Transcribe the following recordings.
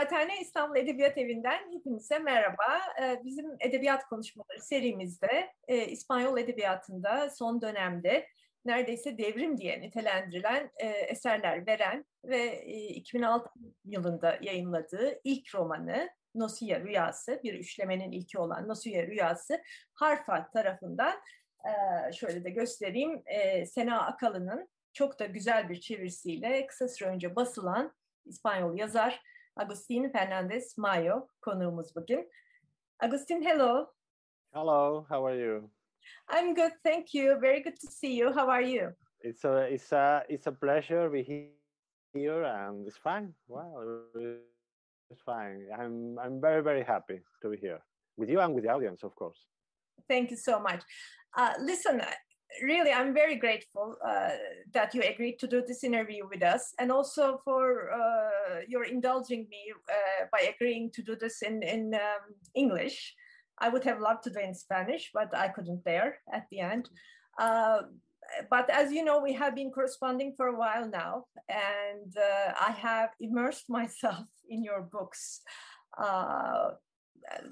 Kıraathane İstanbul Edebiyat Evi'nden hepinize merhaba. Ee, bizim edebiyat konuşmaları serimizde e, İspanyol Edebiyatı'nda son dönemde neredeyse devrim diye nitelendirilen e, eserler veren ve 2006 e, yılında yayınladığı ilk romanı Nosiya Rüyası, bir üçlemenin ilki olan Nosiya Rüyası Harfa tarafından şöyle de göstereyim Sena Akalı'nın çok da güzel bir çevirisiyle kısa süre önce basılan İspanyol yazar Agustin Fernandez Mallo konuğumuz bugün. Agustin, hello. Hello, how are you? I'm good, thank you. Very good to see you. How are you? It's a it's a it's a pleasure to be here, and it's fine. Wow, it's fine. I'm I'm very very happy to be here with you and with the audience, of course. Thank you so much. Uh, listen, really, I'm very grateful uh, that you agreed to do this interview with us, and also for uh, your indulging me uh, by agreeing to do this in in um, English. I would have loved to do it in Spanish, but I couldn't there at the end. Uh, but as you know, we have been corresponding for a while now, and uh, I have immersed myself in your books uh,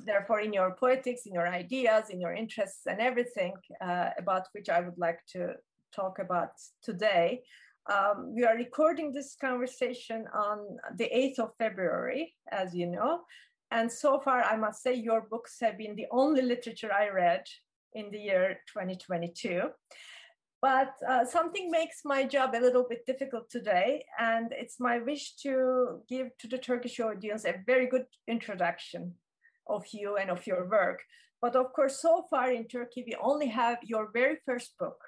therefore in your poetics, in your ideas, in your interests and everything uh, about which I would like to talk about today. Um, we are recording this conversation on the 8th of February, as you know. And so far, I must say, your books have been the only literature I read in the year 2022. But uh, something makes my job a little bit difficult today, and it's my wish to give to the Turkish audience a very good introduction of you and of your work. But of course, so far in Turkey, we only have your very first book,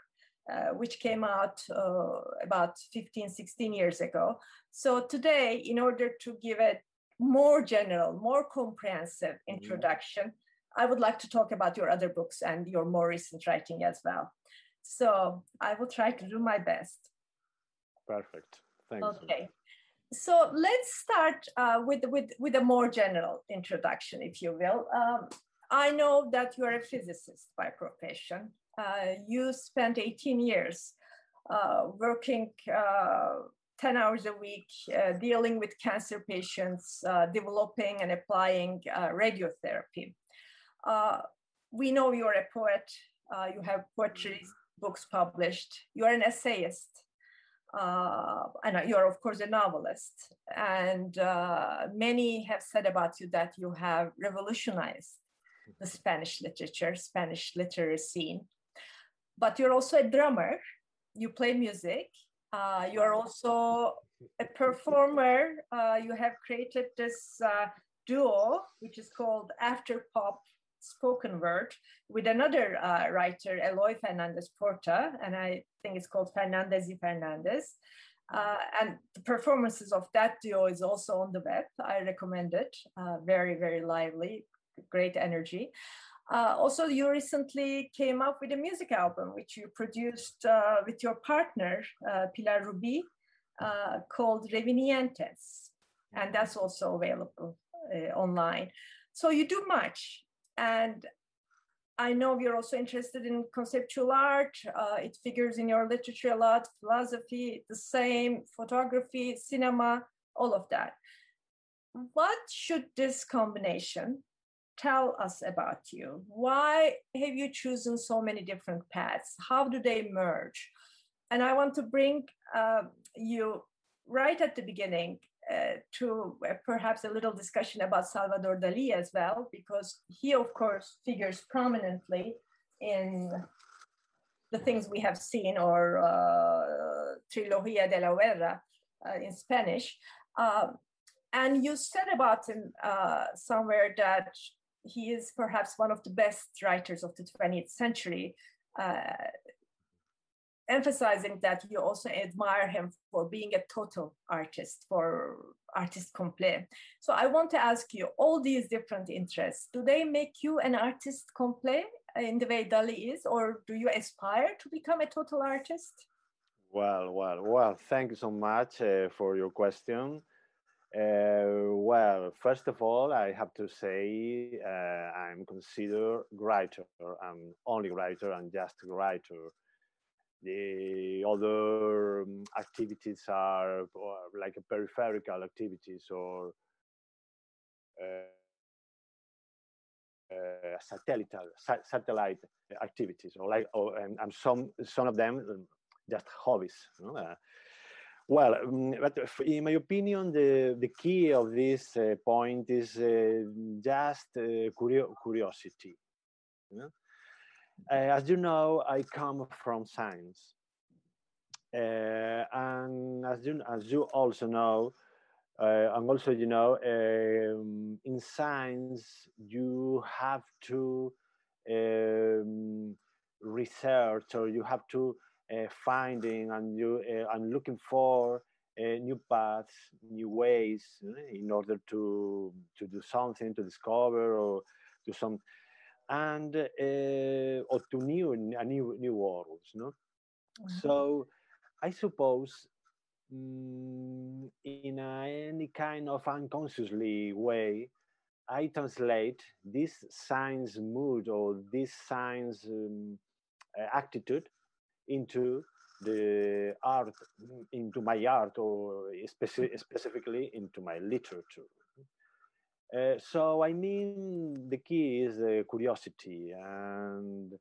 uh, which came out uh, about 15, 16 years ago. So today, in order to give a more general, more comprehensive introduction, mm-hmm. I would like to talk about your other books and your more recent writing as well. So I will try to do my best. Perfect. Thanks. Okay so let's start uh, with, with, with a more general introduction, if you will. Um, I know that you are a physicist by profession. Uh, you spent 18 years uh, working uh, 10 hours a week, uh, dealing with cancer patients, uh, developing and applying radiotherapy. we know you're a poet, you have poetry books published, you're an essayist uh, and you're of course a novelist. And uh, many have said about you that you have revolutionized the spanish literature spanish literary scene but you're also a drummer. You play music. Uh, you're also a performer. Uh, you have created this uh, duo which is called after pop spoken word with another uh, writer, Eloy Fernandez Porta, and I think it's called Fernandez y Fernandez. Uh, and the performances of that duo is also on the web. I recommend it. Uh, very, very lively, great energy. Uh, also, you recently came up with a music album, which you produced uh, with your partner, uh, Pilar Rubi, called Revinientes. And that's also available online. So you do much. And I know you're also interested in conceptual art. Uh, it figures in your literature a lot, philosophy, the same, photography, cinema, all of that. What should this combination tell us about you? Why have you chosen so many different paths? How do they merge? And I want to bring uh, you right at the beginning to uh, perhaps a little discussion about Salvador Dali as well, because he, of course, figures prominently in the things we have seen, or uh, Trilogía de la Guerra uh, in Spanish. Um, and you said about him uh, somewhere that he is perhaps one of the best writers of the 20th century. Uh, emphasizing that you also admire him for being a total artist, for artist complet. So I want to ask you, all these different interests, do they make you an artist complet in the way Dali is, or do you aspire to become a total artist? Well, well, well, thank you so much uh, for your question. Uh, well, first of all, I have to say uh, I'm considered writer. I'm only writer and just a writer. The other um, activities are like a peripheral activities or uh, uh, satellite satellite activities, or like, or, and, and some some of them um, just hobbies. You know? uh, well, um, but in my opinion, the, the key of this uh, point is uh, just uh, curio curiosity. You know? Uh, as you know, I come from science. Uh, and as you, as you also know, uh, and also, you know, um, in science, you have to um, research or you have to uh, finding and you uh, and looking for uh, new paths, new ways in order to to do something, to discover or do some, and or to new a new new worlds. No, mm-hmm. so I suppose mm, in a, any kind of unconsciously way, I translate this science mood or this science um, attitude into the art, into my art, or speci- specifically into my literature. Uh, so I mean, the key is uh, curiosity, and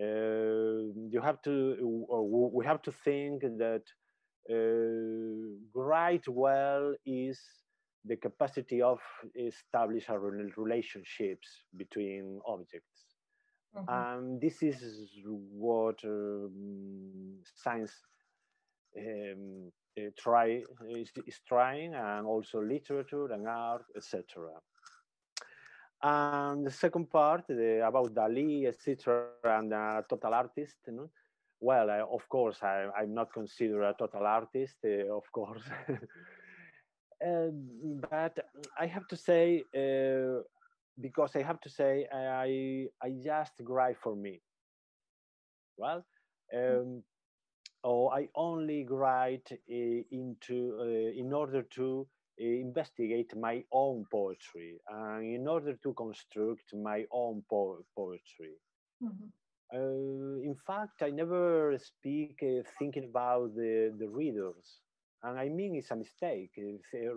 uh, you have to, we have to think that write well is the capacity of establish relationships between objects Mm-hmm. And this is what um, science um, uh, try is, is, trying, and also literature and art, etc. And the second part the, about Dali, etc., and a total artist. You know? Well, I, of course, I, am not considered a total artist, uh, of course. uh, but I have to say, uh, because I have to say I I just write for me. Well, mm. um, or I only write uh, into uh, in order to investigate my own poetry and in order to construct my own po poetry. Mm-hmm. Uh, in fact, I never speak uh, thinking about the, the readers. And I mean, it's a mistake. It's, uh,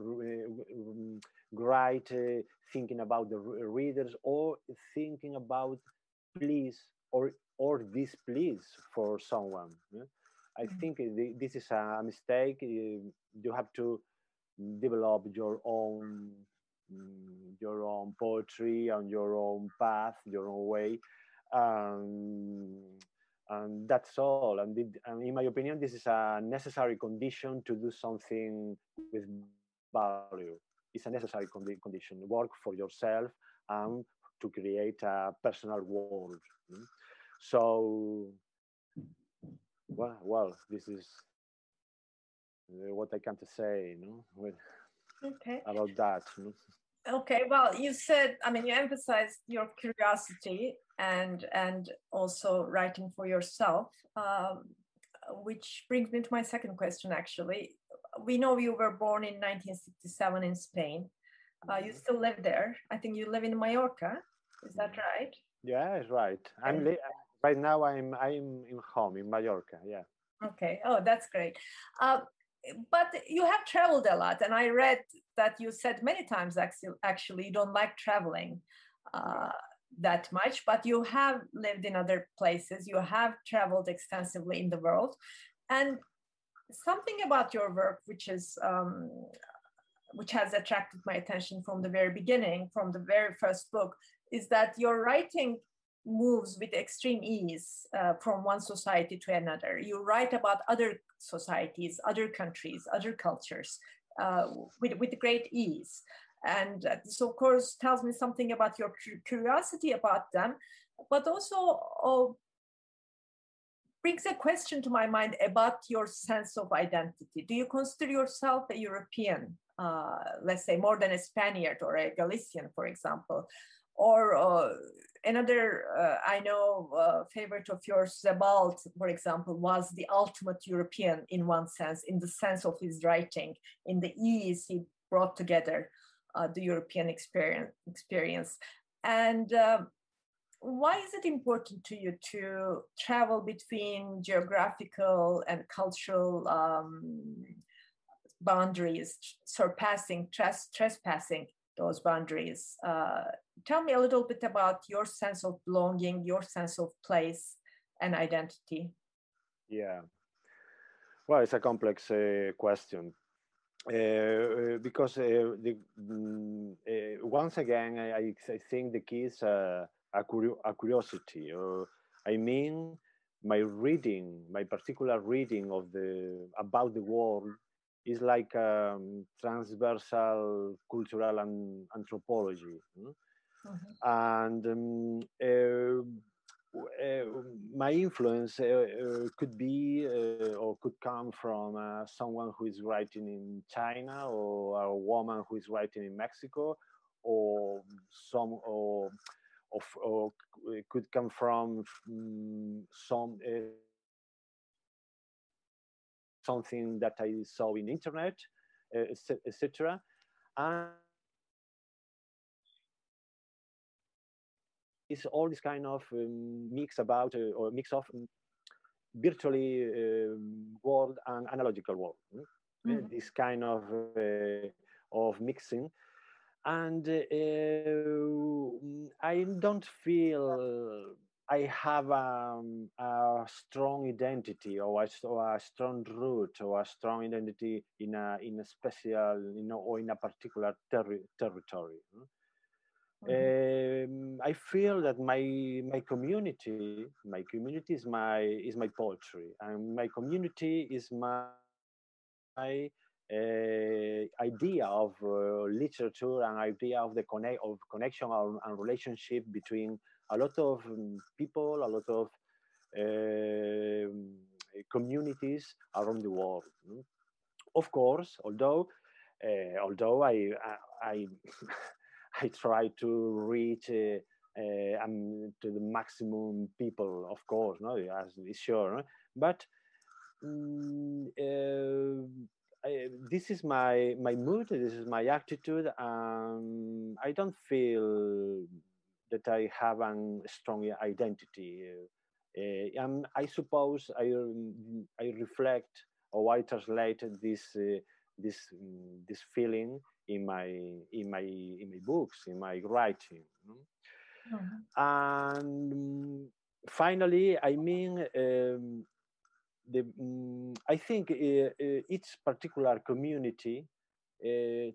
write uh, thinking about the readers or thinking about please or or displease for someone i mm-hmm. think this is a mistake you have to develop your own mm, your own poetry and your own path your own way um, and that's all and, and, in my opinion this is a necessary condition to do something with value It's a necessary condi- condition. Work for yourself and to create a personal world. Mm? So, well, well, this is what I can to say, you know, with, okay. about that. You know? Okay, well, you said, I mean, you emphasized your curiosity and and also writing for yourself, um, which brings me to my second question. Actually, we know you were born in 1967 in Spain. Uh, you mm-hmm. still live there. I think you live in Mallorca. Is that mm-hmm. right? Yeah, it's right. I'm li- right now. I'm I'm in home in Mallorca. Yeah. Okay. Oh, that's great. Uh, but you have traveled a lot, and I read that you said many times actually, you don't like traveling uh, that much, but you have lived in other places. You have traveled extensively in the world, and something about your work which is um, which has attracted my attention from the very beginning, from the very first book, is that your writing moves with extreme ease uh, from one society to another. You write about other societies, other countries, other cultures uh, with, with great ease. And uh, this, of course, tells me something about your curiosity about them, but also uh, brings a question to my mind about your sense of identity. Do you consider yourself a European, uh, let's say more than a Spaniard or a Galician, for example? Or uh, another, uh, I know, uh, favorite of yours, Sebald, for example, was the ultimate European in one sense, in the sense of his writing, in the ease he brought together uh, the European experience. experience. And um, why is it important to you to travel between geographical and cultural um, boundaries, surpassing, tres- trespassing those boundaries? Uh, tell me a little bit about your sense of belonging, your sense of place and identity. Yeah. Well, it's a complex uh, question. Uh, because uh, the, mm, uh, once again, I, I, think the key is uh, a, a curiosity. I mean, my reading, my particular reading of the about the world is like um, transversal cultural and anthropology. Mm-hmm. And um, uh, uh, my influence uh, uh, could be uh, or could come from uh, someone who is writing in China or a woman who is writing in Mexico or some or of, or could come from um, some uh, something that I saw in internet, etc. And it's all this kind of um, mix about uh, or mix of um, virtually um, world and analogical world. Mm -hmm. This kind of uh, of mixing and uh, I don't feel I have um, a strong identity or a, or a, strong root or a strong identity in a in a special you know or in a particular ter- territory. Mm-hmm. Um, I feel that my my community my community is my is my poetry and my community is my, my uh, idea of uh, literature and idea of the connect of connection and relationship between a lot of um, people, a lot of uh, communities around the world. Of course, although uh, although I I I try to reach uh, um, to the maximum people, of course, no, as is sure, no? but. Um, I, this is my my mood. This is my attitude. Um, I don't feel that I have a strong identity. Uh, um, I suppose I I reflect or I translate this uh, this um, this feeling in my in my in my books in my writing. Mm-hmm. And finally, I mean um, the, um, I think uh, uh, each particular community uh,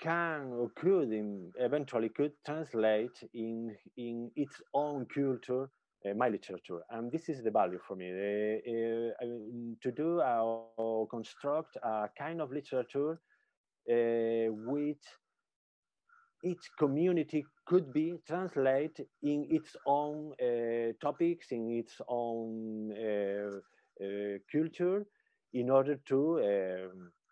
can or could in, eventually could translate in in its own culture uh, my literature. And this is the value for me. Uh, uh, to do or construct a kind of literature which each community could be translated in its own topics in its own culture in order to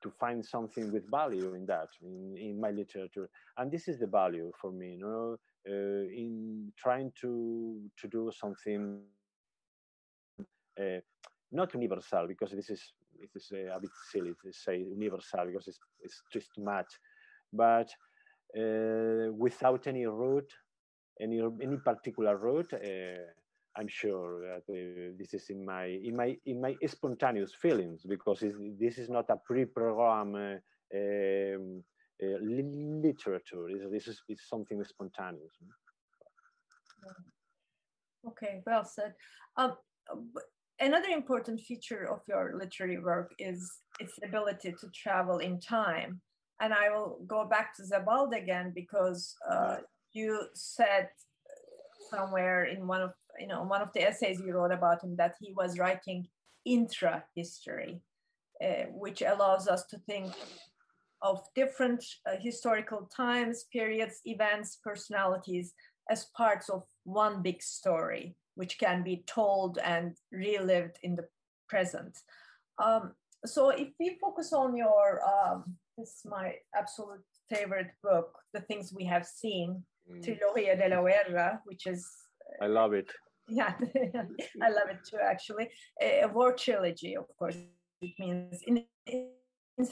to find something with value in that in, in my literature. And this is the value for me you know uh, in trying to to do something uh, not universal because this is this is uh, a bit silly to say universal because it's, it's just too much but uh, without any root any any particular root uh, I'm sure that uh, this is in my in my in my spontaneous feelings because this is not a pre-programmed uh, um, uh, literature. This is it's something spontaneous. Okay, well said. Um, another important feature of your literary work is its ability to travel in time. And I will go back to Sebald again because uh, you said somewhere in one of you know one of the essays you wrote about him that he was writing intra history uh, which allows us to think of different uh, historical times periods events personalities as parts of one big story which can be told and relived in the present um, so if we focus on your um, this is my absolute favorite book the things we have seen mm. Trilogia de la Guerra, which is. I love it. Yeah, I love it too, actually. A war trilogy, of course. It means in, in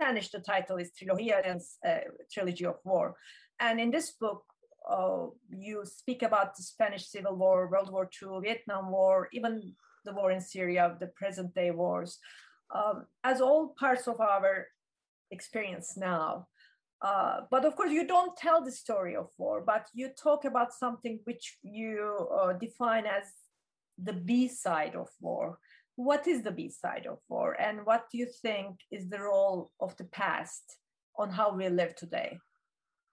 Spanish, the title is Trilogia, uh, Trilogy of War. And in this book, uh, you speak about the Spanish Civil War, World War II, Vietnam War, even the war in Syria, the present day wars, um, as all parts of our experience now. Uh, but of course, you don't tell the story of war, but you talk about something which you uh, define as the B side of war. What is the B side of war, and what do you think is the role of the past on how we live today?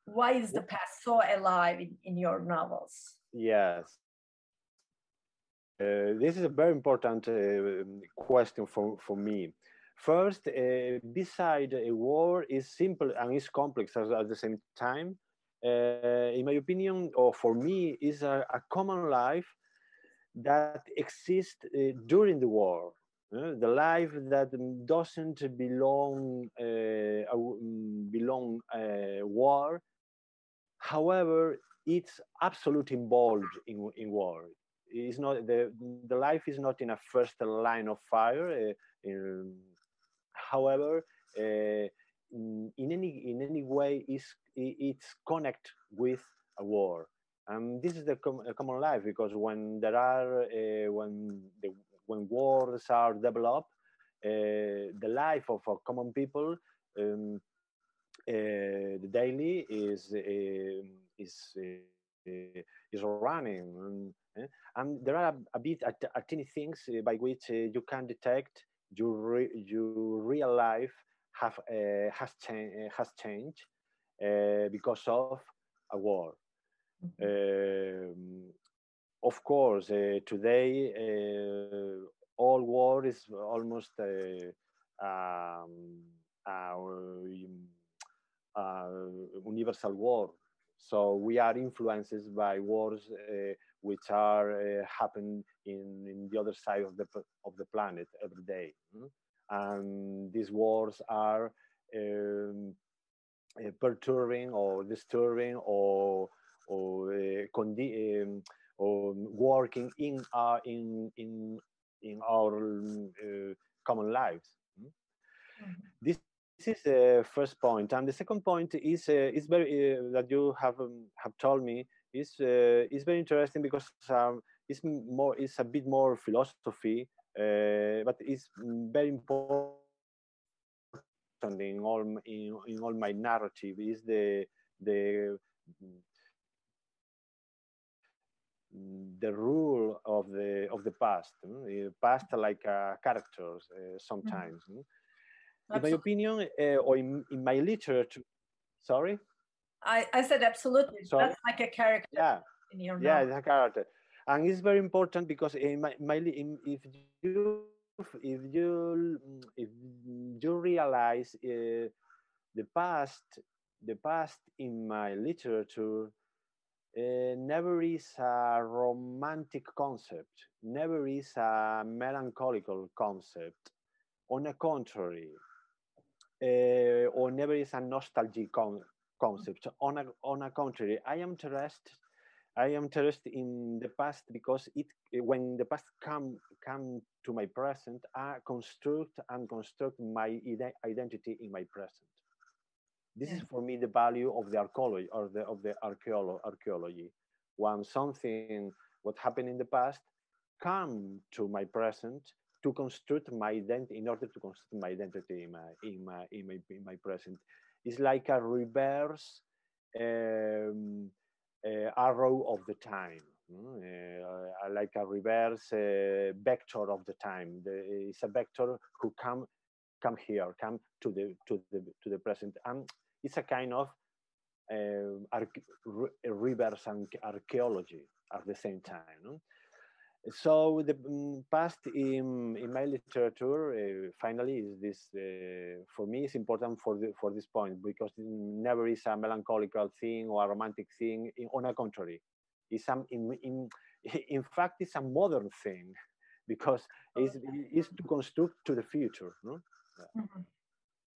Why is the past so alive in, in your novels? Yes. Uh, this is a very important uh, question for, for me. First, uh, beside a war is simple and is complex at, at the same time. Uh, in my opinion, or for me, is a, a common life that exists uh, during the war. Uh, the life that doesn't belong belong war, However, it's absolutely involved in, in war. It's not the the life is not in a first line of fire. Uh, in, however, uh, in, in, any in any way, is it's connect with a war. And this is the com common life because when there are uh, when the when wars are developed, uh, the life of a common people um, uh, the daily is um, is uh, is running and, eh, and there are a bit a, a tiny things uh, by which you can detect your re, your real life have has changed has changed because of a war. Um, of course, uh, today uh, all war is almost a, um, uh, universal war. So we are influenced by wars uh, which are uh, happen in, in the other side of the of the planet every day, and these wars are um, uh, perturbing or disturbing or or, uh, um, or working in our in in in our uh, common lives. Mm? Mm -hmm. This this is the first point, and the second point is uh, is very uh, that you have um, have told me is uh, is very interesting because um, it's more it's a bit more philosophy, uh, but it's very important in all in, in all my narrative is the the the rule of the of the past, mm, past like uh, characters uh, sometimes. Mm -hmm in my opinion, uh, or in, in my literature, sorry? I, I said absolutely. Sorry? That's like a character. Yeah. yeah, it's a character. And it's very important because in my, my in, if you if you if you realize uh, the past the past in my literature uh, never is a romantic concept never is a melancholical concept on the contrary uh, or never is a nostalgic con concept. On a, on a contrary, I am interested. I am interested in the past because it when the past come come to my present, I construct and construct my identity in my present. This yeah. is for me the value of the archaeology or the of the archaeology. When something what happened in the past come to my present to construct my identity in order to construct my identity in my in my in my, in my present it's like a reverse um, arrow of the time uh, like a reverse uh, vector of the time. The, it's a vector who come come here come to the to the to the present. And it's a kind of uh, reverse archaeology at the same time no? So the um, past in, in my literature uh, finally is this uh, for me is important for the, for this point because it never is a melancholical thing or a romantic thing. In, on a contrary it's some in, in in fact it's a modern thing because it's, it's to construct to the future no? Mm -hmm.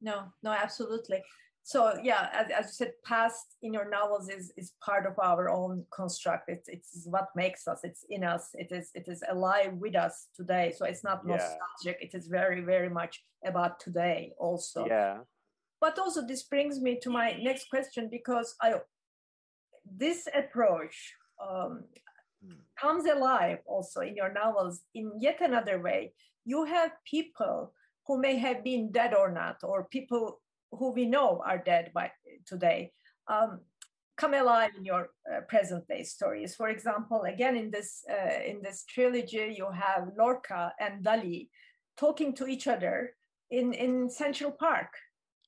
no no absolutely so yeah, as, as, you said, past in your novels is is part of our own construct. It's it's what makes us. It's in us. It is it is alive with us today. So it's not nostalgic. Yeah. It is very very much about today also. Yeah. But also this brings me to my next question because I this approach um, hmm. comes alive also in your novels in yet another way. You have people who may have been dead or not, or people who we know are dead by today um, come alive in your uh, present day stories. For example, again in this uh, in this trilogy, you have Lorca and Dali talking to each other in in Central Park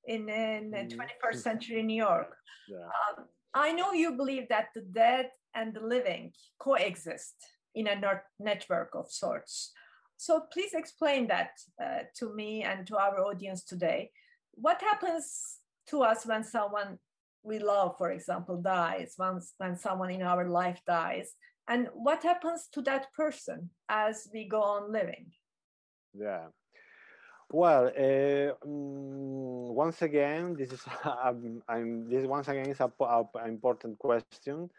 in in mm. 21st century New York. Yeah. Um, I know you believe that the dead and the living coexist in a network of sorts. So please explain that uh, to me and to our audience today what happens to us when someone we love, for example, dies, once when someone in our life dies, and what happens to that person as we go on living? Yeah. Well, uh, um, once again, this is um, this once again is an important question,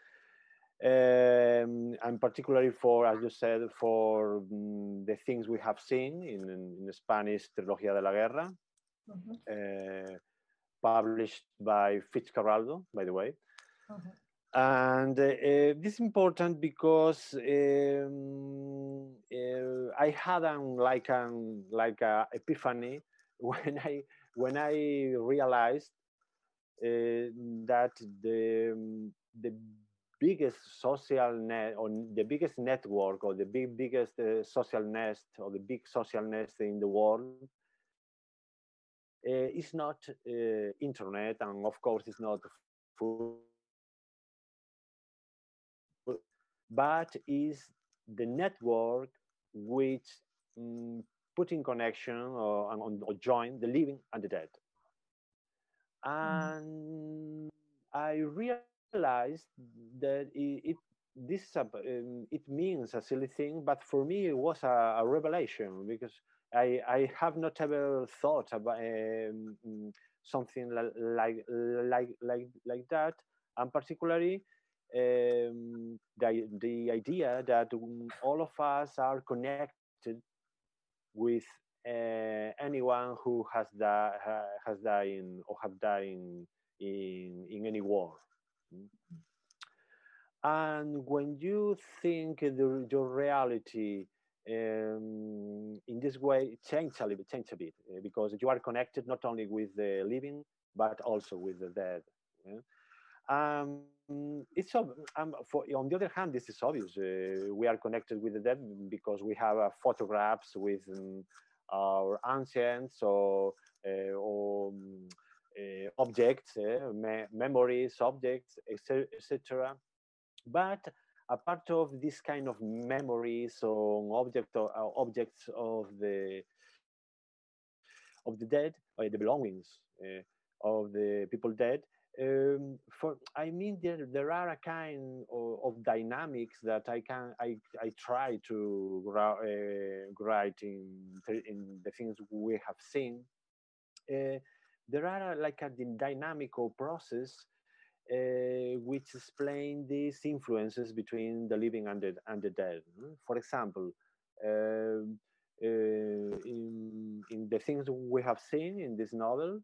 um, and particularly for, as you said, for um, the things we have seen in, in, in Spanish Trilogía de la Guerra, mm-hmm. uh, published by Fitzcarraldo, by the way. Mm-hmm. And uh, this is important because um, uh, I had an like an like a epiphany when I when I realized uh, that the the biggest social net or the biggest network or the big biggest uh, social nest or the big social nest in the world uh, it's not uh, internet and of course it's not food but is the network which um, put in connection or, or, join the living and the dead mm-hmm. and mm. i realized that it, it this um, it means a silly thing but for me it was a, a revelation because I, I have not ever thought about um, something like like like like that, and particularly um, the the idea that all of us are connected with uh, anyone who has died has died in, or have died in in, in any war. And when you think the, your reality um, in this way change a little, change a bit uh, because you are connected not only with the living but also with the dead. Yeah? Um, it's um, for, on the other hand, this is obvious. Uh, we are connected with the dead because we have uh, photographs with um, our ancients or, uh, or uh, objects, uh, me memories, objects, etc. But a part of this kind of memories or object or, uh, objects of the of the dead or the belongings uh, of the people dead um, for I mean there there are a kind of, of, dynamics that I can I, I try to uh, write in in the things we have seen. Uh, there are like a dynamical process uh, which explain these influences between the living and the, and the dead. For example, uh, uh, in, in the things we have seen in this novel,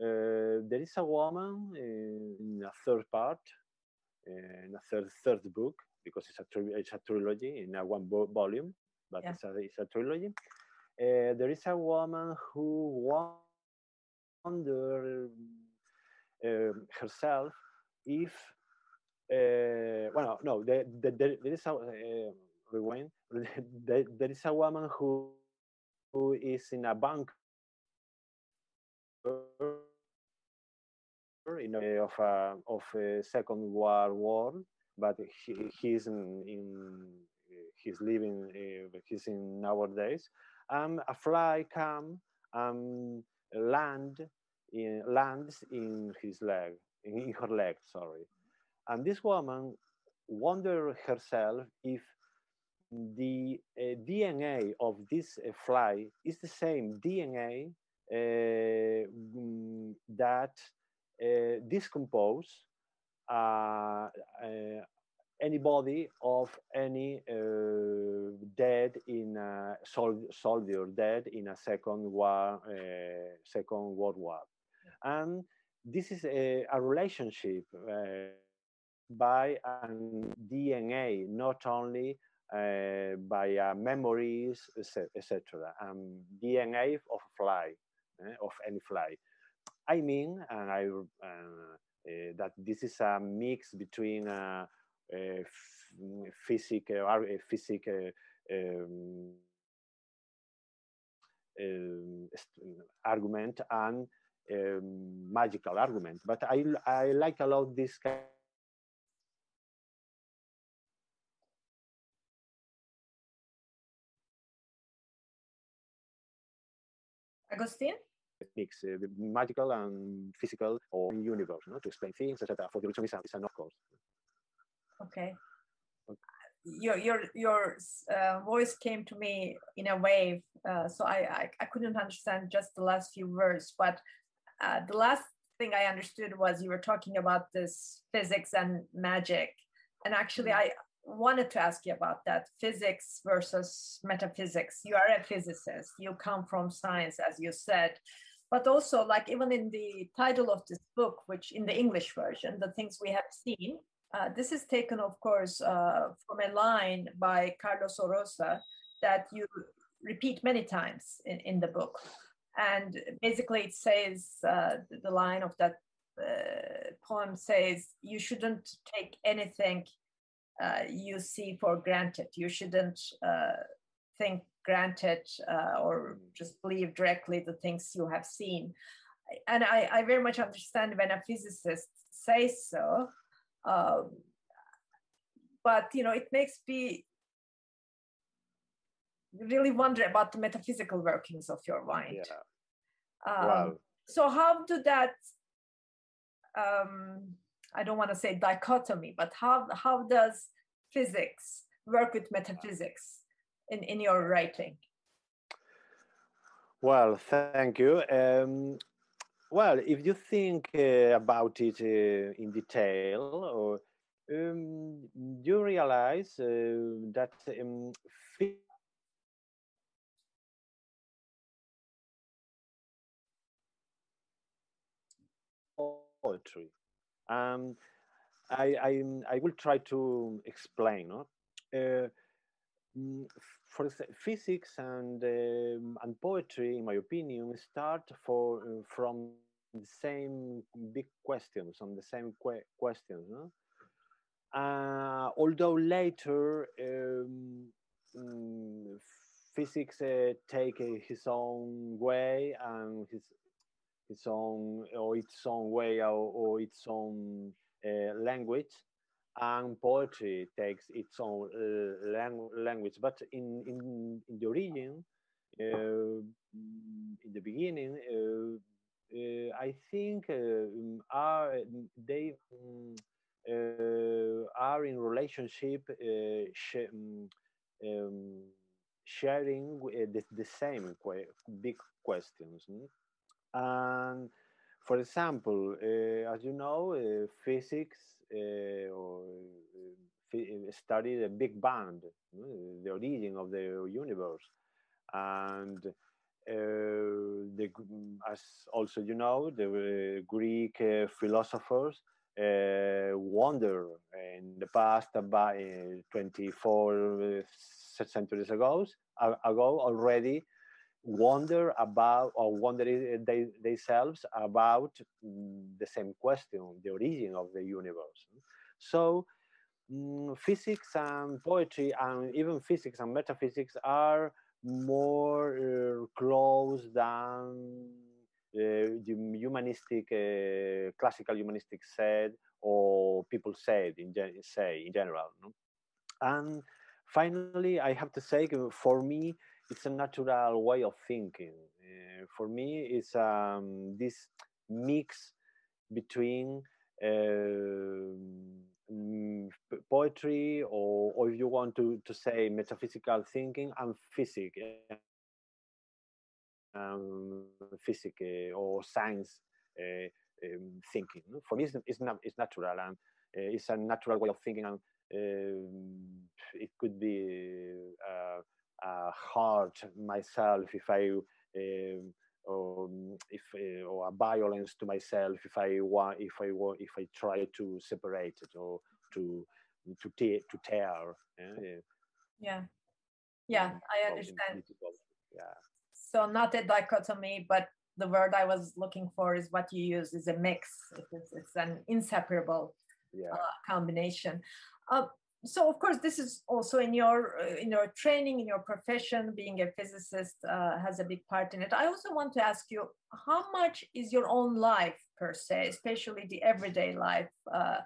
uh, there is a woman in a third part, uh, in a third, third book, because it's a, it's a trilogy in a one bo- volume, but yeah. it's, a, it's a trilogy. Uh, there is a woman who wonder herself if uh, well no there, there, there is a uh, rewind. There, there is a woman who who is in a bank in a, of a of a second world war but he, he's in, in he's living uh, he's in nowadays. Um a fly come um land in lands in his leg in her leg, sorry. And this woman wondered herself if the uh, DNA of this uh, fly is the same DNA uh, that uh, decompose uh, any body of any dead in a sol- soldier dead in a second war, second world war, and this is a, a relationship by a DNA, not only uh, by uh, memories, etc. Um, DNA of fly, uh, of any fly. I mean, and I uh, that this is a mix between uh, physics, physics um, um, argument and um, magical argument. But I, I like a lot this kind Agustin? Techniques, uh, magical and physical or universe, no? to explain things, etc. For the reason is an of course. Okay. Your your your uh, voice came to me in a wave, uh, so I, I, I couldn't understand just the last few words. But uh, the last thing I understood was you were talking about this physics and magic, and actually mm. I wanted to ask you about that physics versus metaphysics. You are a physicist, you come from science, as you said. But also, like even in the title of this book, which in the English version, the things we have seen, uh, this is taken, of course, uh, from a line by Carlos Oroza that you repeat many times in, in the book. And basically, it says uh, the line of that uh, poem says, You shouldn't take anything uh, you see for granted. You shouldn't uh, think granted uh, or just believe directly the things you have seen. And I, I very much understand when a physicist says so. Um, but you know, it makes me really wonder about the metaphysical workings of your mind. Yeah. Um, wow. So how do that um, I don't want to say dichotomy, but how how does physics work with metaphysics in, in your writing? Well, thank you. Um, well, if you think uh, about it uh, in detail, or um, you realize uh, that um, poetry um, I, I, I, will try to explain. No? Uh, mm, for physics and um, and poetry, in my opinion, start for uh, from the same big questions, on the same que questions. No? Uh, although later um, um, physics uh, take his own way and his its own or its own way or, or its own uh, language and poetry takes its own uh, lang- language but in, in, in the origin uh, in the beginning uh, uh, i think uh, are they um, are in relationship sh- um, sharing the, the same que- big questions mm? And for example, uh, as you know, uh, physics uh, or study the Big Bang, the origin of the universe, and the, as also you know, the Greek philosophers uh, wonder in the past about uh, 24 centuries ago, ago already wonder about or wonder they, themselves about mm, the same question, the origin of the universe. So um, physics and poetry and even physics and metaphysics are more uh, close than uh, the humanistic, uh, classical humanistic said or people said in say in general. No? And finally, I have to say, for me, it's a natural way of thinking. Uh, for me, it's um, this mix between uh, poetry or, or if you want to, to say metaphysical thinking and physics, um, physics or science, uh, um, thinking. For me, it's, it's, it's natural and it's a natural way of thinking. And it could be uh, hard myself if I um, or if uh, or a violence to myself if I want if I want if I try to separate it or to to tear to tear. Yeah. Yeah, yeah I understand. Yeah. So not a dichotomy, but the word I was looking for is what you use is a mix. It's, it's an inseparable yeah. uh, combination. Uh, so of course this is also in your uh, in your training in your profession being a physicist uh, has a big part in it. I also want to ask you how much is your own life per se especially the everyday life uh,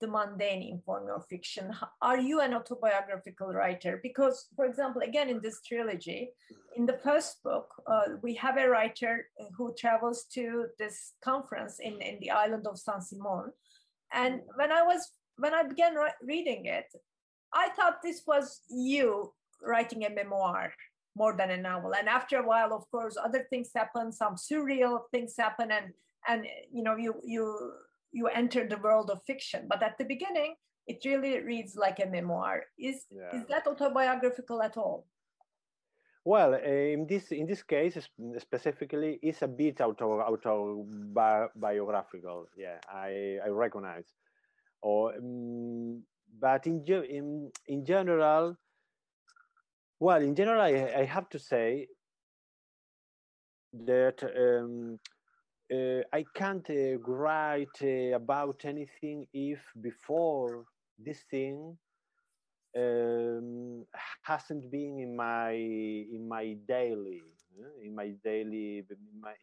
the mundane inform your fiction? Are you an autobiographical writer? Because for example again in this trilogy in the first book uh, we have a writer who travels to this conference in, in the island of san simon and when i was when I began reading it, I thought this was you writing a memoir more than a novel. And after a while, of course, other things happen, some surreal things happen, and and you know you you you enter the world of fiction. But at the beginning, it really reads like a memoir. Is yeah. is that autobiographical at all? Well, in this in this case specifically, it's a bit auto autobiographical. Yeah, I I recognize or um, but in, in in general well in general i, I have to say that um, uh, i can't uh, write uh, about anything if before this thing um, hasn't been in my in my daily in my daily in my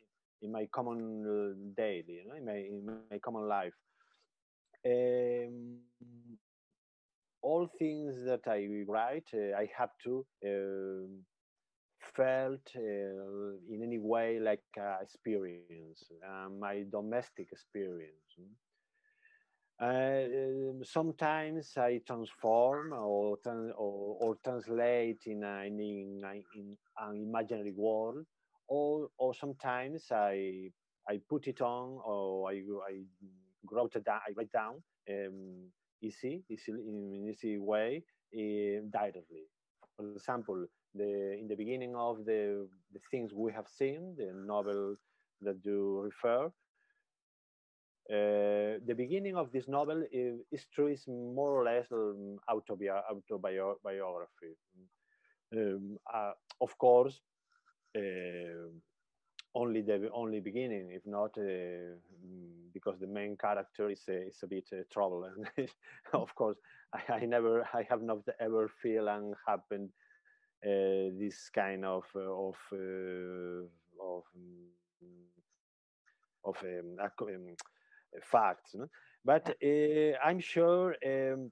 in my common uh, daily in my in my common life um, all things that I write, uh, I have to uh, felt uh, in any way like experience, my domestic experience. Uh, sometimes I transform or, or, or translate in, a, in, in, an imaginary world, or, or sometimes I, I put it on or I, I wrote it down, I write down um, easy, easy in an easy way uh, directly. For example, the in the beginning of the the things we have seen, the novel that you refer, uh, the beginning of this novel is, is, true is more or less um, autobi- autobiography. Um, uh, of course, uh, only the only beginning, if not uh, mm, because the main character is a, is a bit uh, trouble. And of course, I, I, never, I have not ever feel and happened uh, this kind of uh, of uh, of mm, of um, um, facts. No? But uh, I'm sure. Um,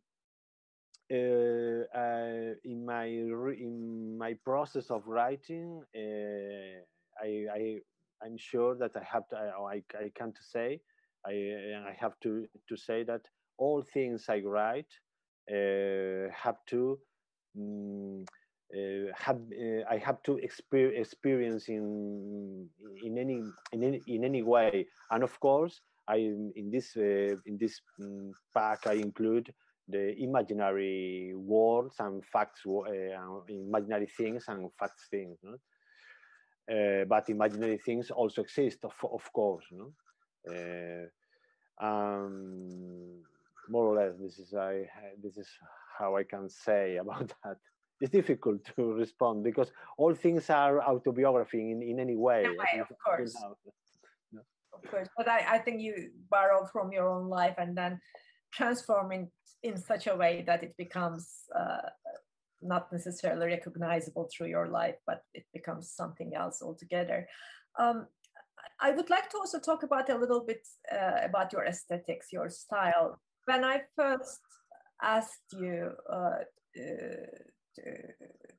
in my in my process of writing, I, I I'm sure that I have to I, I can't say I I have to to say that all things I write uh, have to um, uh, have uh, I have to exper- experience in in any in any in any way and of course I in this uh, in this um, pack I include the imaginary worlds and facts uh, imaginary things and facts things no? Uh, but imaginary things also exist, of, of course. No? Uh, um, more or less, this is I this is how I can say about that. It's difficult to respond because all things are autobiography in, in any way. In way of course. No. Of course, but I, I think you borrow from your own life and then transform it in such a way that it becomes uh, not necessarily recognizable through your life, but it becomes something else altogether. Um, I would like to also talk about a little bit uh, about your aesthetics, your style. When I first asked you uh, to,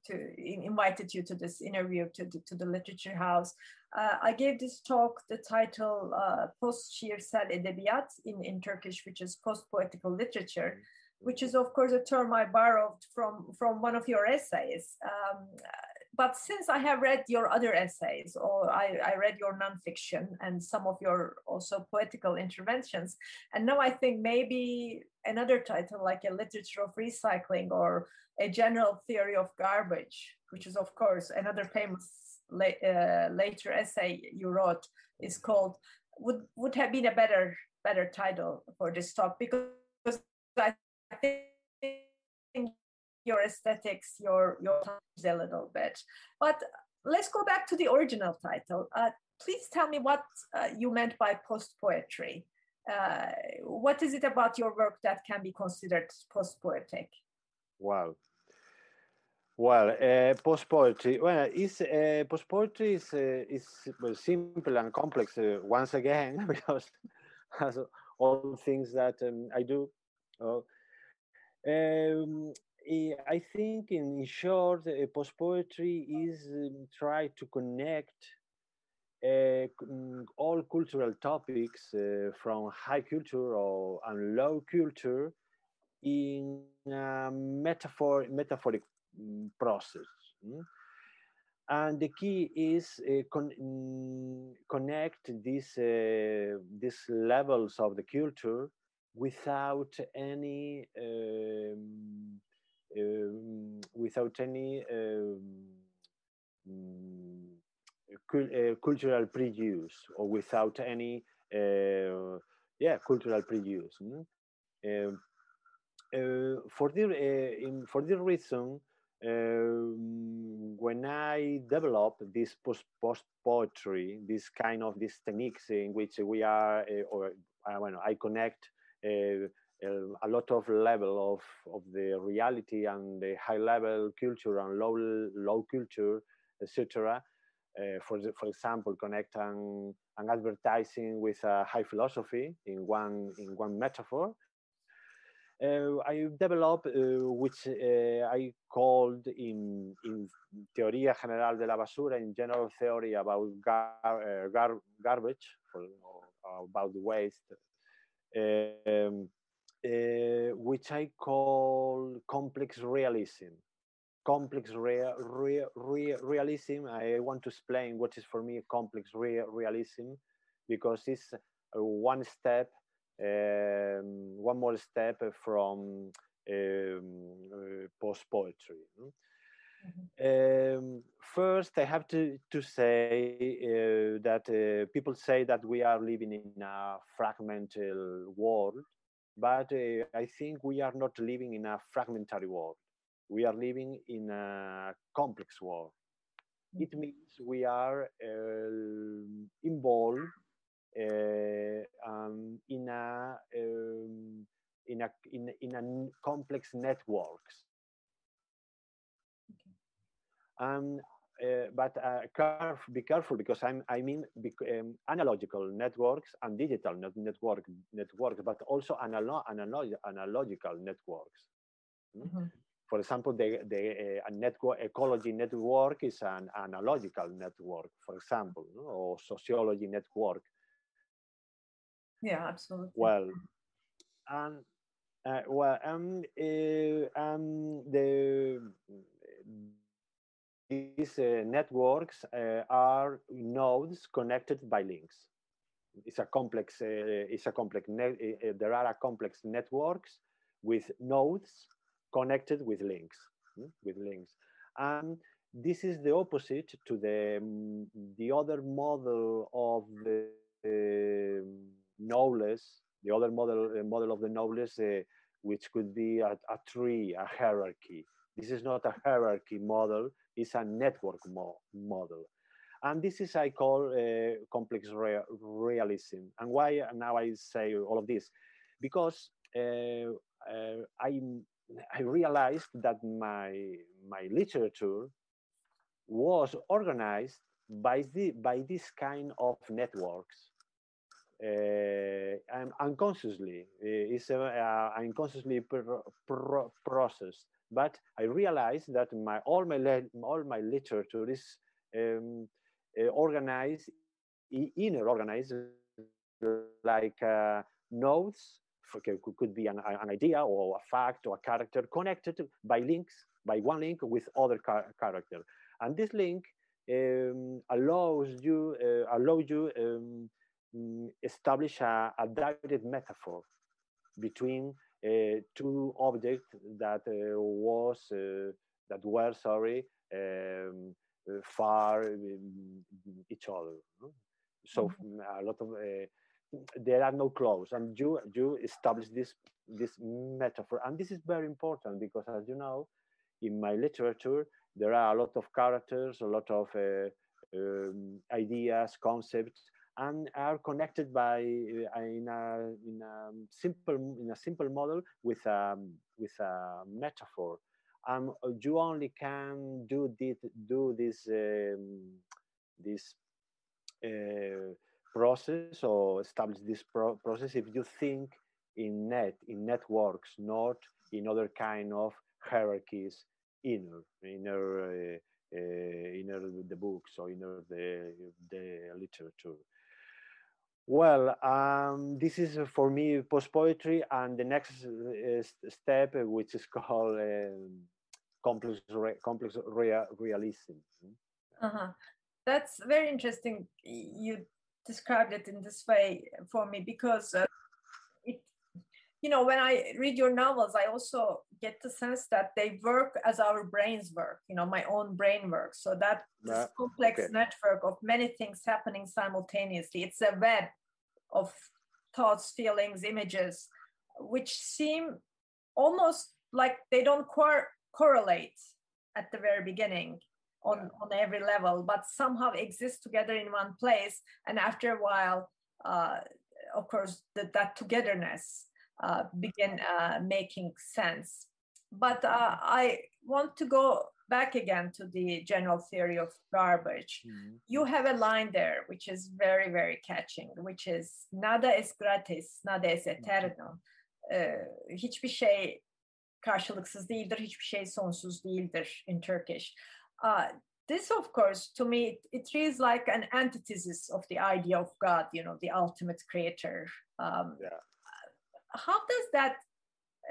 to, invited you to this interview to the, to the Literature House, uh, I gave this talk the title uh, Post Şiirsel Edebiyat in, in Turkish, which is post poetical literature which is of course a term I borrowed from from one of your essays. Um, but since I have read your other essays, or I, I read your nonfiction and some of your also poetical interventions, and now I think maybe another title like a literature of recycling or a general theory of garbage, which is of course another famous uh, later essay you wrote, is called would would have been a better better title for this talk because I think your aesthetics, your your a little bit. But let's go back to the original title. Uh, please tell me what uh, you meant by post poetry. Uh, what is it about your work that can be considered post poetic? Wow. Well, uh, post poetry. Well, is uh, post poetry is uh, is well, simple and complex uh, once again because all things that um, I do. Um, I think, in short, uh, post poetry is um, try to connect uh, mm, all cultural topics uh, from high culture or and low culture in a metaphor metaphoric mm, process. Mm? And the key is uh, con mm, connect these uh, these levels of the culture without any um, um, without any um, uh, cultural prejudice or without any uh, yeah cultural prejudice. Mm? For this in, for this reason, um, when I develop this post, post poetry, this kind of these techniques in which we are, or I connect a lot of level of, of the reality and the high level culture and low low culture, etc. Uh, for the, for example, connect an, an advertising with a high philosophy in one in one metaphor. Uh, I developed uh, which I called in in Teoría General de la Basura, in general theory about gar, gar, garbage, for, about waste. Um, uh, which I call complex realism. Complex rea, rea, rea, realism. I want to explain what is for me complex realism because it's one step, um, one more step from um, uh, post poetry. Um, first, I have to, to say uh, that uh, people say that we are living in a fragmented world but uh, I think we are not living in a fragmentary world. We are living in a complex world. Mm-hmm. It means we are uh, involved uh, um, in a um, in a in, in a complex networks. Um, uh, but uh, caref be careful because I'm, I mean um, analogical networks and digital net network networks, but also analo analog analogical networks. Mm -hmm. For example, the, the uh, network ecology network is an analogical network, for example, no? or sociology network. Yeah, absolutely. Well, and uh, well, um, uh, um, the these uh, networks uh, are nodes connected by links. It's a complex. Uh, it's a complex. Uh, uh, there are a complex networks with nodes connected with links. Hmm, with links, and this is the opposite to the um, the other model of the um, knowledge. The other model uh, model of the knowledge, which could be a, a tree, a hierarchy. This is not a hierarchy model is a network mo model. And this is I call uh, complex rea realism. And why now I say all of this? Because uh, uh, I, I realized that my, my literature was organized by, the, by this kind of networks. Uh, and unconsciously, uh, it's a, unconsciously pro pro process but I realized that my all my all my literature is um, uh, organized, inner organized, like uh, nodes. Okay, could be an, an, idea or a fact or a character connected by links, by one link with other character. And this link um, allows you uh, allow you um, mm, establish a, a, direct metaphor between two objects that uh, was uh, that were sorry um, far um, each other. So mm-hmm. a lot of there are no clothes and you you establish this this metaphor and this is very important because as you know in my literature there are a lot of characters a lot of uh, um, ideas concepts and are connected by uh, in a in a simple in a simple model with a with a metaphor um you only can do this do this um, this uh, process or establish this pro process if you think in net, in networks, not in other kind of hierarchies inner, inner, uh, uh, inner the books or inner the, the literature. Well, um, this is for me post poetry, and the next uh, step, which is called um, complex re complex rea realism. Uh -huh. That's very interesting. You described it in this way for me because uh, it, you know, when I read your novels, I also get the sense that they work as our brains work, you know, my own brain works. So that this complex okay. network of many things happening simultaneously, it's a web of thoughts, feelings, images, which seem almost like they don't cor- correlate at the very beginning on, yeah. on every level, but somehow exist together in one place. And after a while, uh, of course, the, that togetherness uh, begin uh, making sense. But uh, I want to go back again to the general theory of garbage. Mm-hmm. You have a line there which is very, very catching, which is nada es gratis, nada es mm-hmm. eterno. Uh, hiçbir şey karşılıksız değildir, hiçbir şey sonsuz değildir in Turkish. Uh, this, of course, to me, it, reads like an antithesis of the idea of God, you know, the ultimate creator. Um, yeah. How does that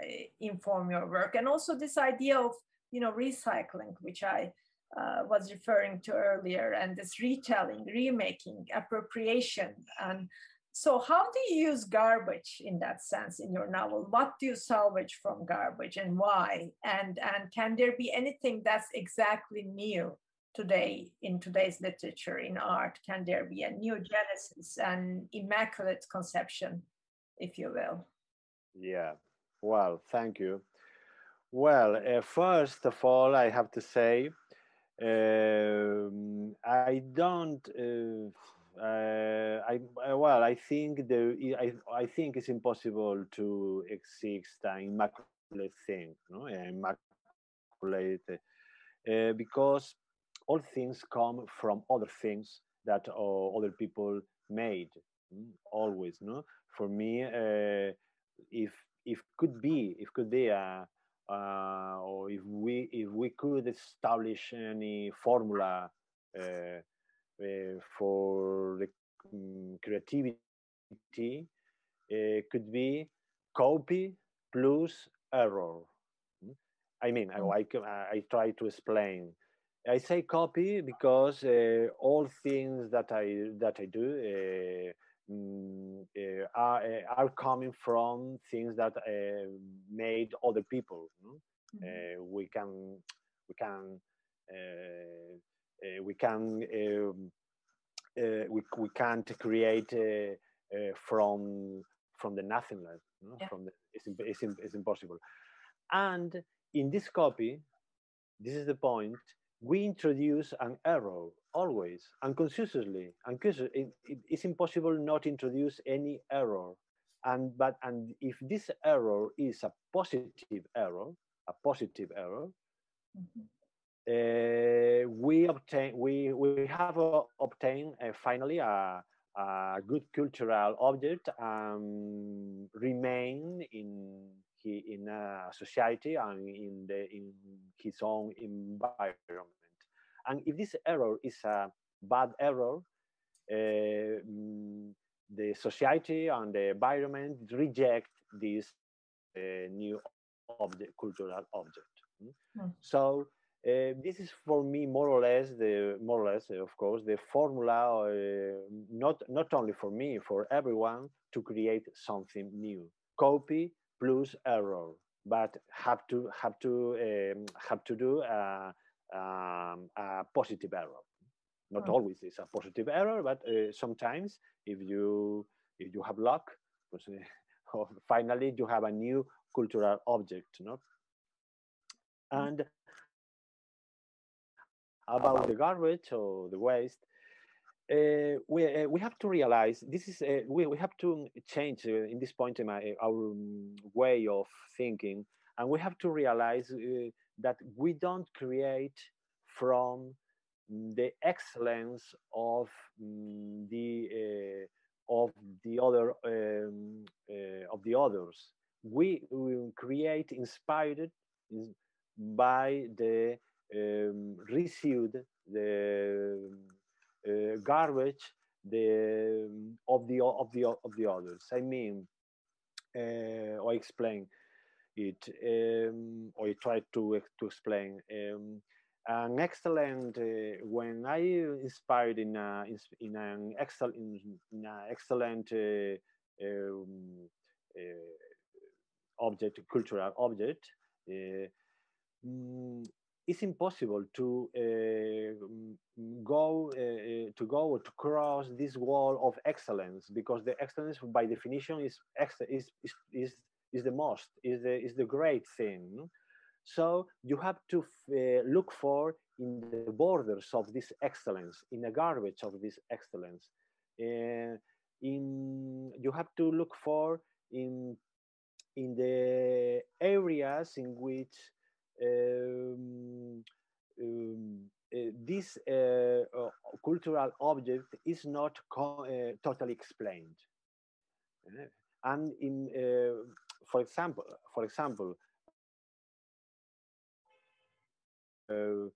uh, inform your work? And also this idea of, you know, recycling, which I uh, was referring to earlier, and this retelling, remaking, appropriation. And so, how do you use garbage in that sense in your novel? What do you salvage from garbage and why? And, and can there be anything that's exactly new today in today's literature in art can there be a new genesis an immaculate conception if you will yeah well thank you well uh, first of all i have to say um, i don't uh, uh, I well, I think the I, I think it's impossible to exist an immaculate thing, no, immaculate, uh, because all things come from other things that uh, other people made mm, always no? For me uh, if if could be if could be a uh, or if we if we could establish any formula uh, uh, for the um, creativity uh, could be copy plus error mm. i mean I, mm. I, I try to explain I say copy because uh, all things that I that I do mm, uh, are uh, are coming from things that uh, made other people. No? Mm-hmm. Uh, we can we can we can um, we we can't create from from the nothingness. No? Yeah. From the, it's, it's, it's impossible. And in this copy, this is the point we introduce an error always unconsciously unconsciously it, it, it's impossible not introduce any error and but and if this error is a positive error a positive error mm-hmm. uh, we obtain we we have uh, obtained uh, finally a, a good cultural object and remain in he in a society and in the in his own environment. And if this error is a bad error, uh, the society and the environment reject this uh, new object, cultural object. Mm. So uh, this is for me more or less the more or less of course the formula not not only for me for everyone to create something new copy plus error but have to have to um, have to do a, um, a positive error not oh. always is a positive error but uh, sometimes if you if you have luck finally you have a new cultural object no mm. and about the garbage or the waste, uh, we, uh, we have to realize this is uh, we, we have to change uh, in this point in my, our um, way of thinking and we have to realize uh, that we don't create from the excellence of um, the uh, of the other um, of the others. We, we create inspired by the um, received the uh, garbage the of the of the of the others. I mean, uh, I explain it, um, or I try to to explain. Um, an excellent uh, when I inspired in a, in an excellent in, an excellent uh, um, uh, object cultural object. Mm, it's impossible to uh, go uh, to go or to cross this wall of excellence because the excellence by definition is is is is, is the most is the is the great thing. So you have to uh, look for in the borders of this excellence in the garbage of this excellence. Uh, in you have to look for in in the areas in which um, um, uh, this uh, uh, cultural object is not totally explained. and in, for example, for example, um,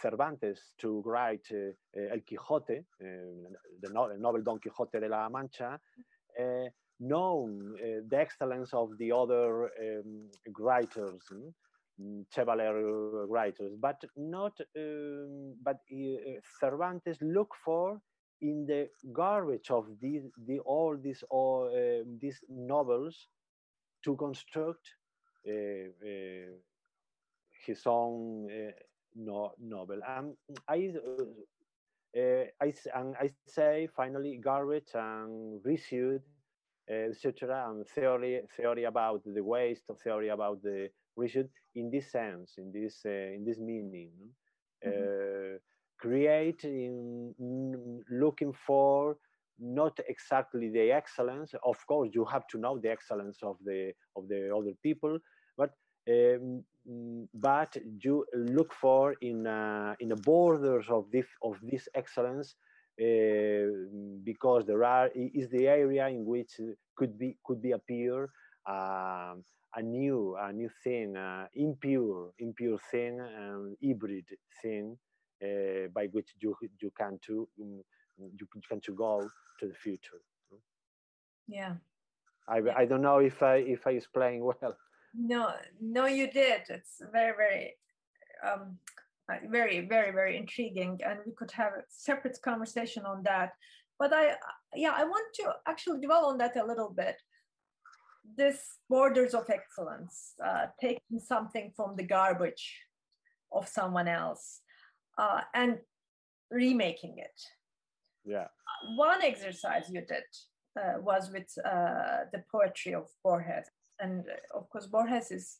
Cervantes to write El Quijote, the novel Don Quixote de la Mancha, known the excellence of the other um, writers. Chevalier writers, but not, um, but uh, Cervantes look for in the garbage of these, the, all these, all, uh, these novels to construct uh, uh his own uh, no, novel. And I, uh, I, and I say finally garbage and residue, etc., and theory, theory about the waste, theory about the research in this sense, in this uh, in this meaning. Mm-hmm. Uh, create in, looking for not exactly the excellence. Of course, you have to know the excellence of the of the other people, but um, but you look for in uh, in the borders of this of this excellence uh, because there are is the area in which could be could be appear um, a new a new thing, uh, impure impure thing, and hybrid thing uh, by which you you can to um, you can to go to the future. Yeah. I, I don't know if I if I explain well. No, no, you did. It's very very um, uh, very very very intriguing, and we could have a separate conversation on that. But I yeah I want to actually dwell on that a little bit this borders of excellence, uh, taking something from the garbage of someone else uh, and remaking it. Yeah. One exercise you did uh, was with uh, the poetry of Borges. And uh, of course, Borges is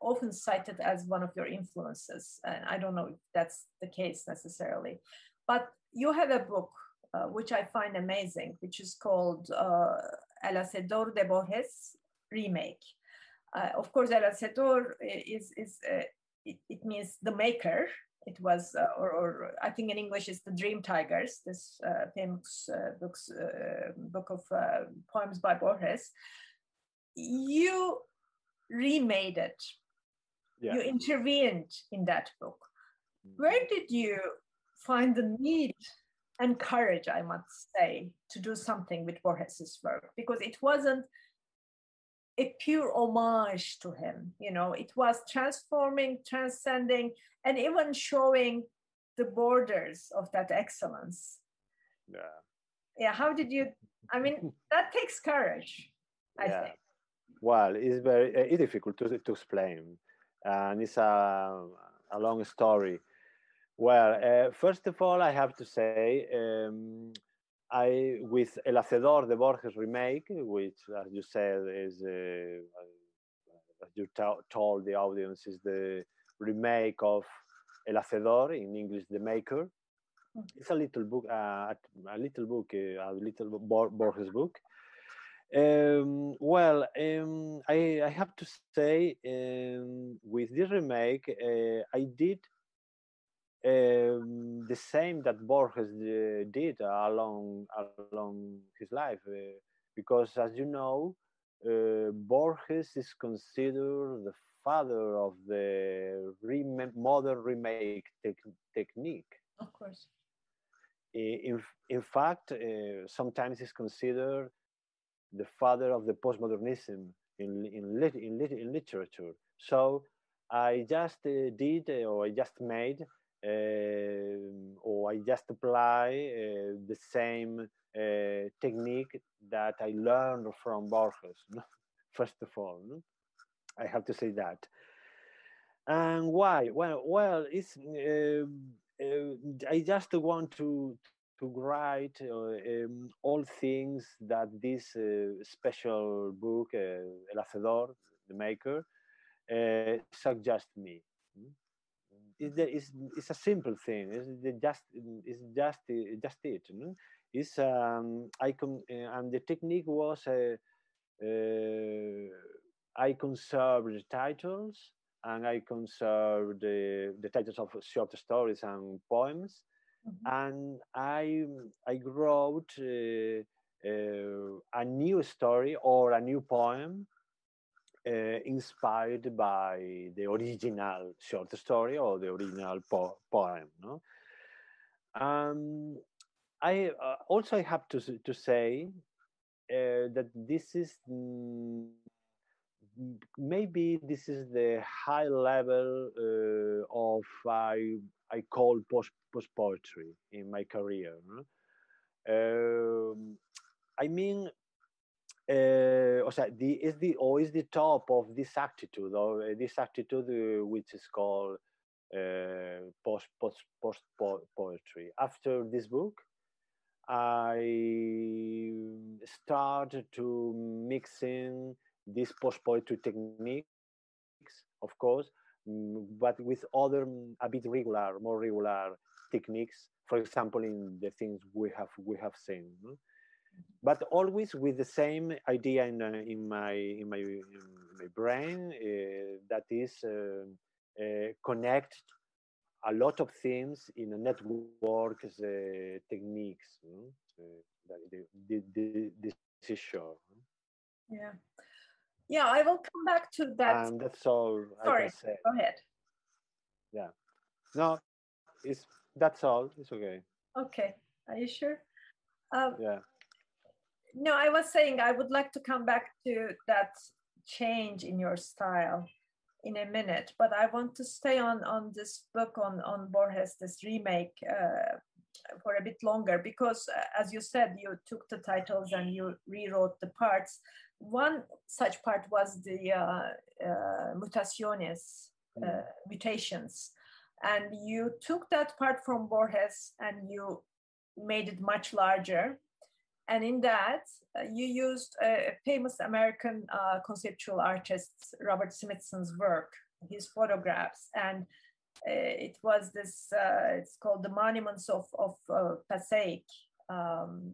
often cited as one of your influences. And I don't know if that's the case necessarily. But you have a book uh, which I find amazing, which is called uh, El Hacedor de Borges, remake. Uh, of course, El Hacedor is, is uh, it, it, means the maker. It was, uh, or, or, I think in English it's the Dream Tigers, this uh, famous uh, books, uh, book of poems by Borges. You remade it. Yeah. You intervened in that book. Where did you find the need and courage, I must say, to do something with Borges's work? Because it wasn't a pure homage to him. You know, it was transforming, transcending, and even showing the borders of that excellence. Yeah. Yeah. How did you? I mean, that takes courage. I yeah. think. Well, it's very it's difficult to to explain, and it's a a long story. Well, uh, first of all, I have to say. Um, I with El Hacedor, the Borges remake, which, as you said, is uh, as you told the audience, is the remake of El Hacedor in English, The Maker. Hmm. It's a little book, uh, a little book, uh, a little Borges book. Um, well, um, I, I, have to say, um, with this remake, uh, I did the same that Borges uh, did along along his life, uh, because as you know, uh, Borges is considered the father of the rem- modern remake te- technique. Of course. In, in fact, uh, sometimes he's considered the father of the postmodernism in, in, lit- in, lit- in literature. So I just uh, did, uh, or I just made or I just apply uh, the same uh, technique that I learned from Borges. First of all, I have to say that. And why? Well, well, it's I just want to to write uh, um, all things that this uh, special book, uh, El Hacedor, the maker, suggests me it's, the, it's, it's a simple thing. It's just it's just just it. No? It's um, I uh, and the technique was uh, uh, I conserved the titles and I conserved the, the titles of short stories and poems, mm-hmm. and I I wrote uh, uh, a new story or a new poem uh, inspired by the original short story or the original po- poem. No? Um, I uh, also have to to say uh, that this is mm, maybe this is the high level uh, of I I call post post poetry in my career. No? Um, I mean, uh, sea, the, is the or is the top of this attitude or uh, this attitude uh, which is called uh, post post post po poetry. After this book, I started to mix in these post poetry techniques, of course, mm, but with other a bit regular, more regular techniques. For example, in the things we have we have seen but always with the same idea in, uh, in my in my in my brain uh, that is uh, uh connect a lot of things in a network uh, techniques uh, the, the, the, this is sure. Yeah. Yeah i will come back to that. And that's all sorry go ahead. Yeah. No it's that's all. It's okay. Okay. Are you sure? Um, yeah no, I was saying I would like to come back to that change in your style in a minute, but I want to stay on on this book on on Borges, this remake, uh, for a bit longer because, uh, as you said, you took the titles and you rewrote the parts. One such part was the uh, uh mutaciones, uh, mm. mutations, and you took that part from Borges and you made it much larger and in that, uh, you used a famous American uh, conceptual artist, Robert Smithson's work, his photographs. And uh, it was this, uh, it's called The Monuments of, of uh, Passaic, um,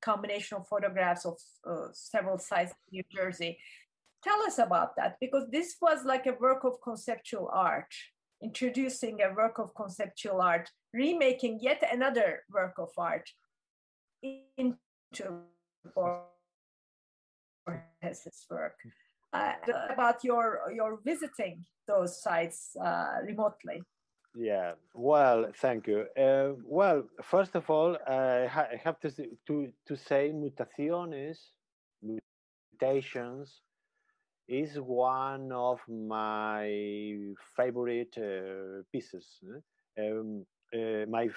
combination of photographs of several sites in New Jersey. Tell us about that, because this was like a work of conceptual art, introducing a work of conceptual art, remaking yet another work of art into his work. Uh, about your your visiting those sites uh, remotely. Yeah, well, thank you. Uh, well, first of all, I, ha I have to to to say mutaciones, meditations is one of my favorite uh, pieces. Um, uh, my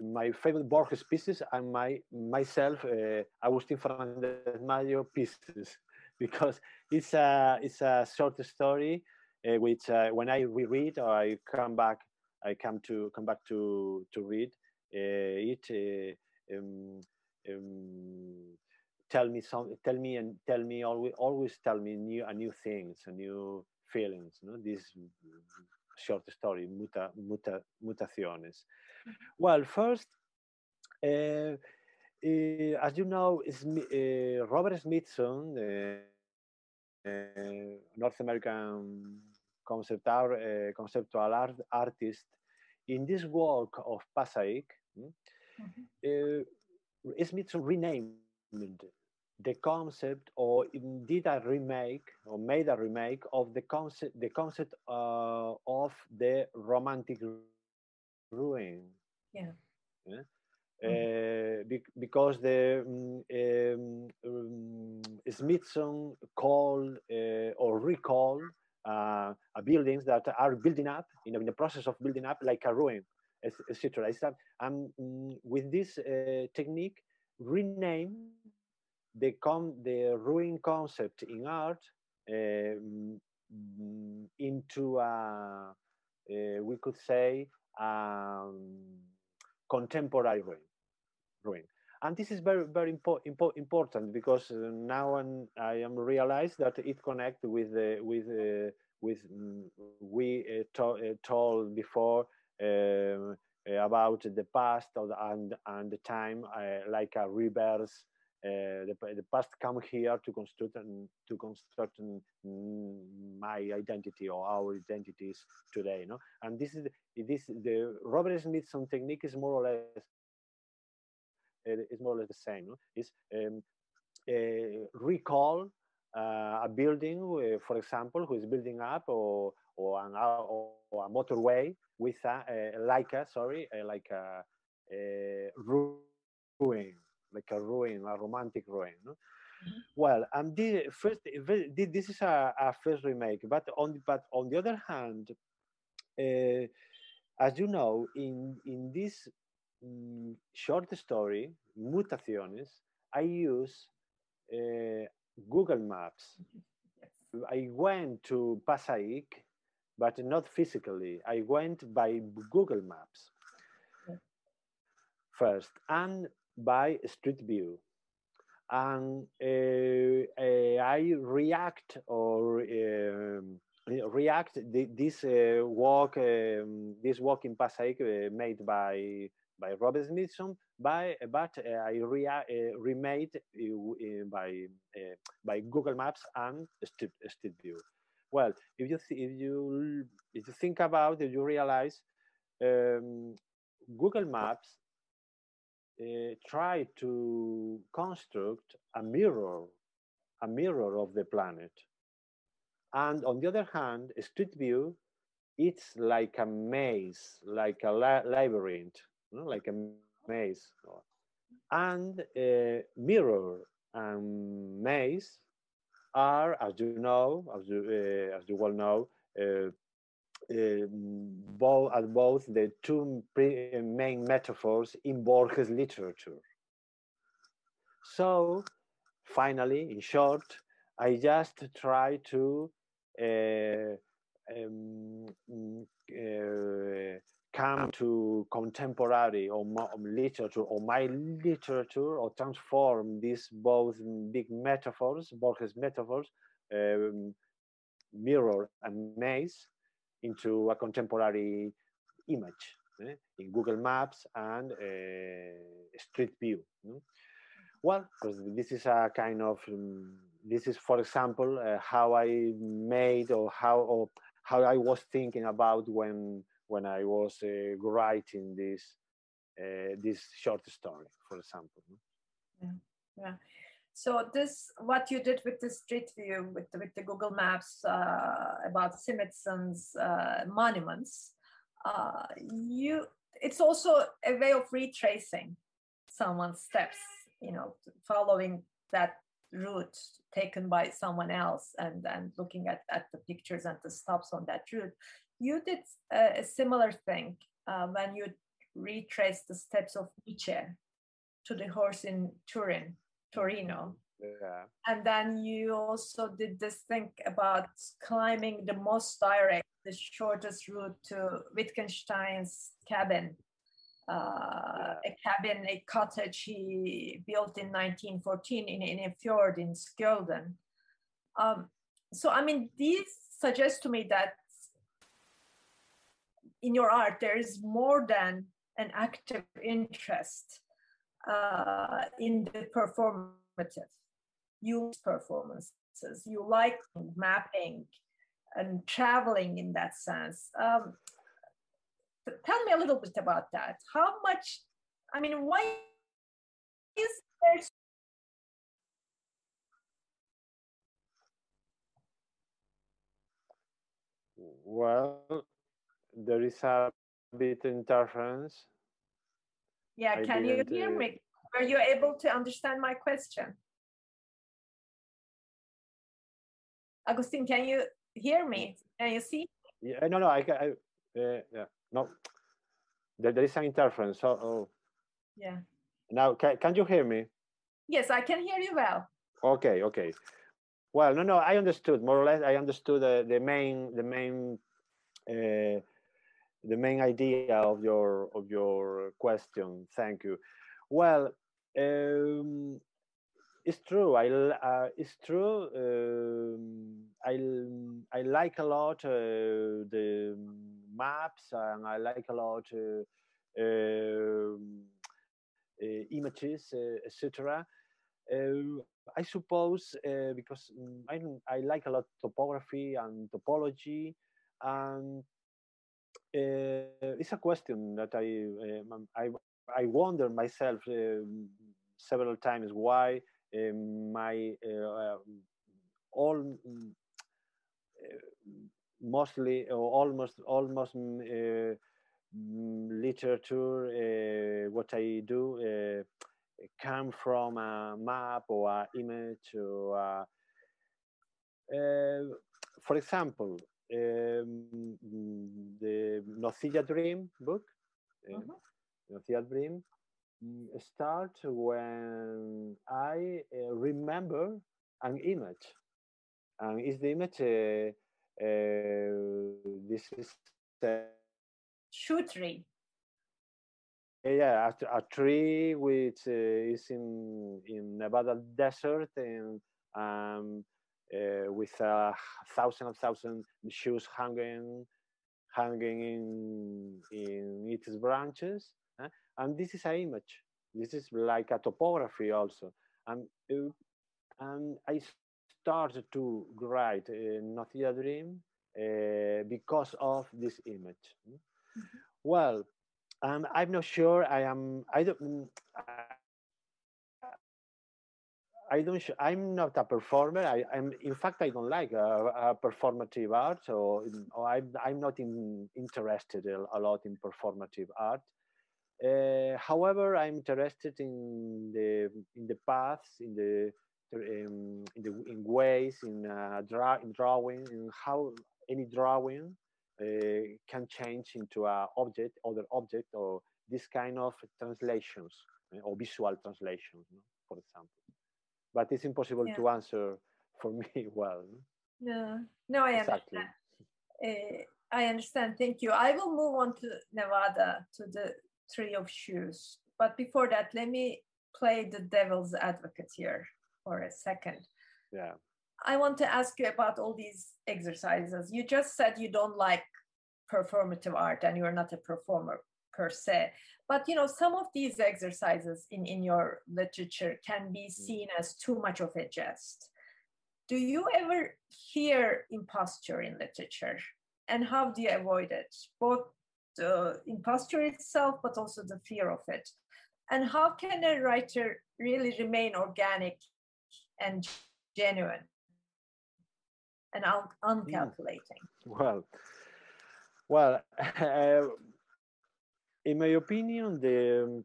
my favorite Borges pieces and my myself uh, Agustin Fernandez Mallo pieces. Because it's a it's a short story uh, which uh, when I reread or I come back I come to come back to to read uh, it um, um, tell me some tell me and tell me always always tell me new a new things a new feelings you know this short story muta, muta, mutaciones mm-hmm. well first uh, uh, as you know uh, robert smithson north american concept art, uh, conceptual art artist in this work of Passaic, mm -hmm. Smithson renamed the concept or did a remake or made a remake of the concept the concept uh, of the romantic ruin yeah, yeah? Mm -hmm. uh, be because the um, um, Smithson called uh, or recalled uh, buildings that are building up you know, in the process of building up like a ruin etc and um, with this uh, technique rename the com the ruin concept in art um, into a uh, we could say um, contemporary ruin, ruin. And this is very very impo impo important because uh, now I'm, I am realized that it connects with uh, with uh, with mm, we uh, uh, told before um, about the past and and the time like a reverse the, the past come here to construct and to construct my identity or our identities today no and this is this the robert smithson technique is more or less is more or less the same no? is um, uh, recall uh, a building uh, for example who is building up or or, an, or, a motorway with a, like a sorry like a ruin like a ruin, a romantic ruin. No? Mm-hmm. Well, and the first, this is a, a, first remake, but on but on the other hand, uh, as you know, in in this um, short story, Mutaciones, I use uh, Google Maps. I went to Passaic, but not physically. I went by Google Maps first, and by Street View. And uh, uh, I react or um, react this walk, um, this walk in Passaic made by by Robert Smithson, by, but uh, I rea uh, remade uh, by by Google Maps and Street, Street View. Well, if you if you if you think about it, you realize um, Google Maps uh, try to construct a mirror, a mirror of the planet. And on the other hand, Street View, it's like a maze, like a la labyrinth, you know, like a maze. And uh, mirror and maze are, as you know, as you, uh, as you well know, uh, both, at both the two main metaphors in Borges' literature. So, finally, in short, I just try to uh, um, uh, come to contemporary or literature or my literature or transform these both big metaphors, Borges metaphors, um, mirror and maze, into a contemporary image eh, in Google Maps and uh, Street View. Well, because this is a kind of um, this is, for example, uh, how I made or how or how I was thinking about when when I was uh, writing this this short story, for example. Yeah. yeah. So this, what you did with the street view, with the, with the Google Maps uh, about Smithson's uh, monuments, uh, you, it's also a way of retracing someone's steps, you know, following that route taken by someone else and then looking at, at the pictures and the stops on that route. You did a, a similar thing uh, when you retraced the steps of Nietzsche to the horse in Turin, Torino. Yeah. And then you also did this thing about climbing the most direct, the shortest route to Wittgenstein's cabin uh, a cabin, a cottage he built in 1914 in, in a fjord in Skjolden. Um, so, I mean, these suggest to me that in your art there is more than an active interest uh, in the performative. You performances, you like mapping and traveling in that sense. Um, tell me a little bit about that. How much, I mean, why is there Well, there is a bit interference. Yeah, can you hear uh, me? Are you able to understand my question? Agustin, can you hear me? Can you see? Yeah, no, no, I, I uh, yeah. No, there, there is an interference. So, oh. yeah. Now, can, can you hear me? Yes, I can hear you well. Okay, okay. Well, no, no, I understood more or less. I understood the, the main, the main, uh, the main idea of your of your question. Thank you. Well, um, it's true. I uh, it's true. Um, I I like a lot uh, the maps and I like a lot uh, um, uh, images, uh, etc. I suppose because mm, I I like a lot topography and topology, and it's a question that I I I wonder myself several times why um, my uh, um, all uh, mostly or almost almost mm, literature what I do come from a map or an image or a, uh, for example um, the Nocilla Dream book uh, mm-hmm. Dream Mm, start when I uh, remember an image, and is the image uh, uh, this is a shoe tree. Yeah, a, a tree which uh, is in in Nevada desert and um, uh, with a thousand and thousand shoes hanging hanging in in its branches and this is an image. This is like a topography also. And, uh, and I started to write uh, Nocilla Dream uh, because of this image. Mm-hmm. Well, um, I'm not sure. I am. I don't. I don't. I'm not a performer. I, am In fact, I don't like a performative art, or, or I'm, I'm not in, interested a, lot in performative art. Uh, however, I'm interested in the in the paths, in the um, in the in ways, in uh, draw, in drawing, in how any drawing uh, can change into an object, other object, or this kind of translations uh, or visual translations, for example. But it's impossible yeah. to answer for me well. No, no, I exactly. understand. Uh, I understand. Thank you. I will move on to Nevada to the tree of shoes. But before that, let me play the devil's advocate here for a second. Yeah. I want to ask you about all these exercises. You just said you don't like performative art and you're not a performer per se. But you know, some of these exercises in, in your literature can be mm. seen as too much of a jest. Do you ever fear imposture in literature? And how do you avoid it, both the imposture itself, but also the fear of it. And how can a writer really remain organic and genuine and un- uncalculating? Well, well, uh, in my opinion, the um,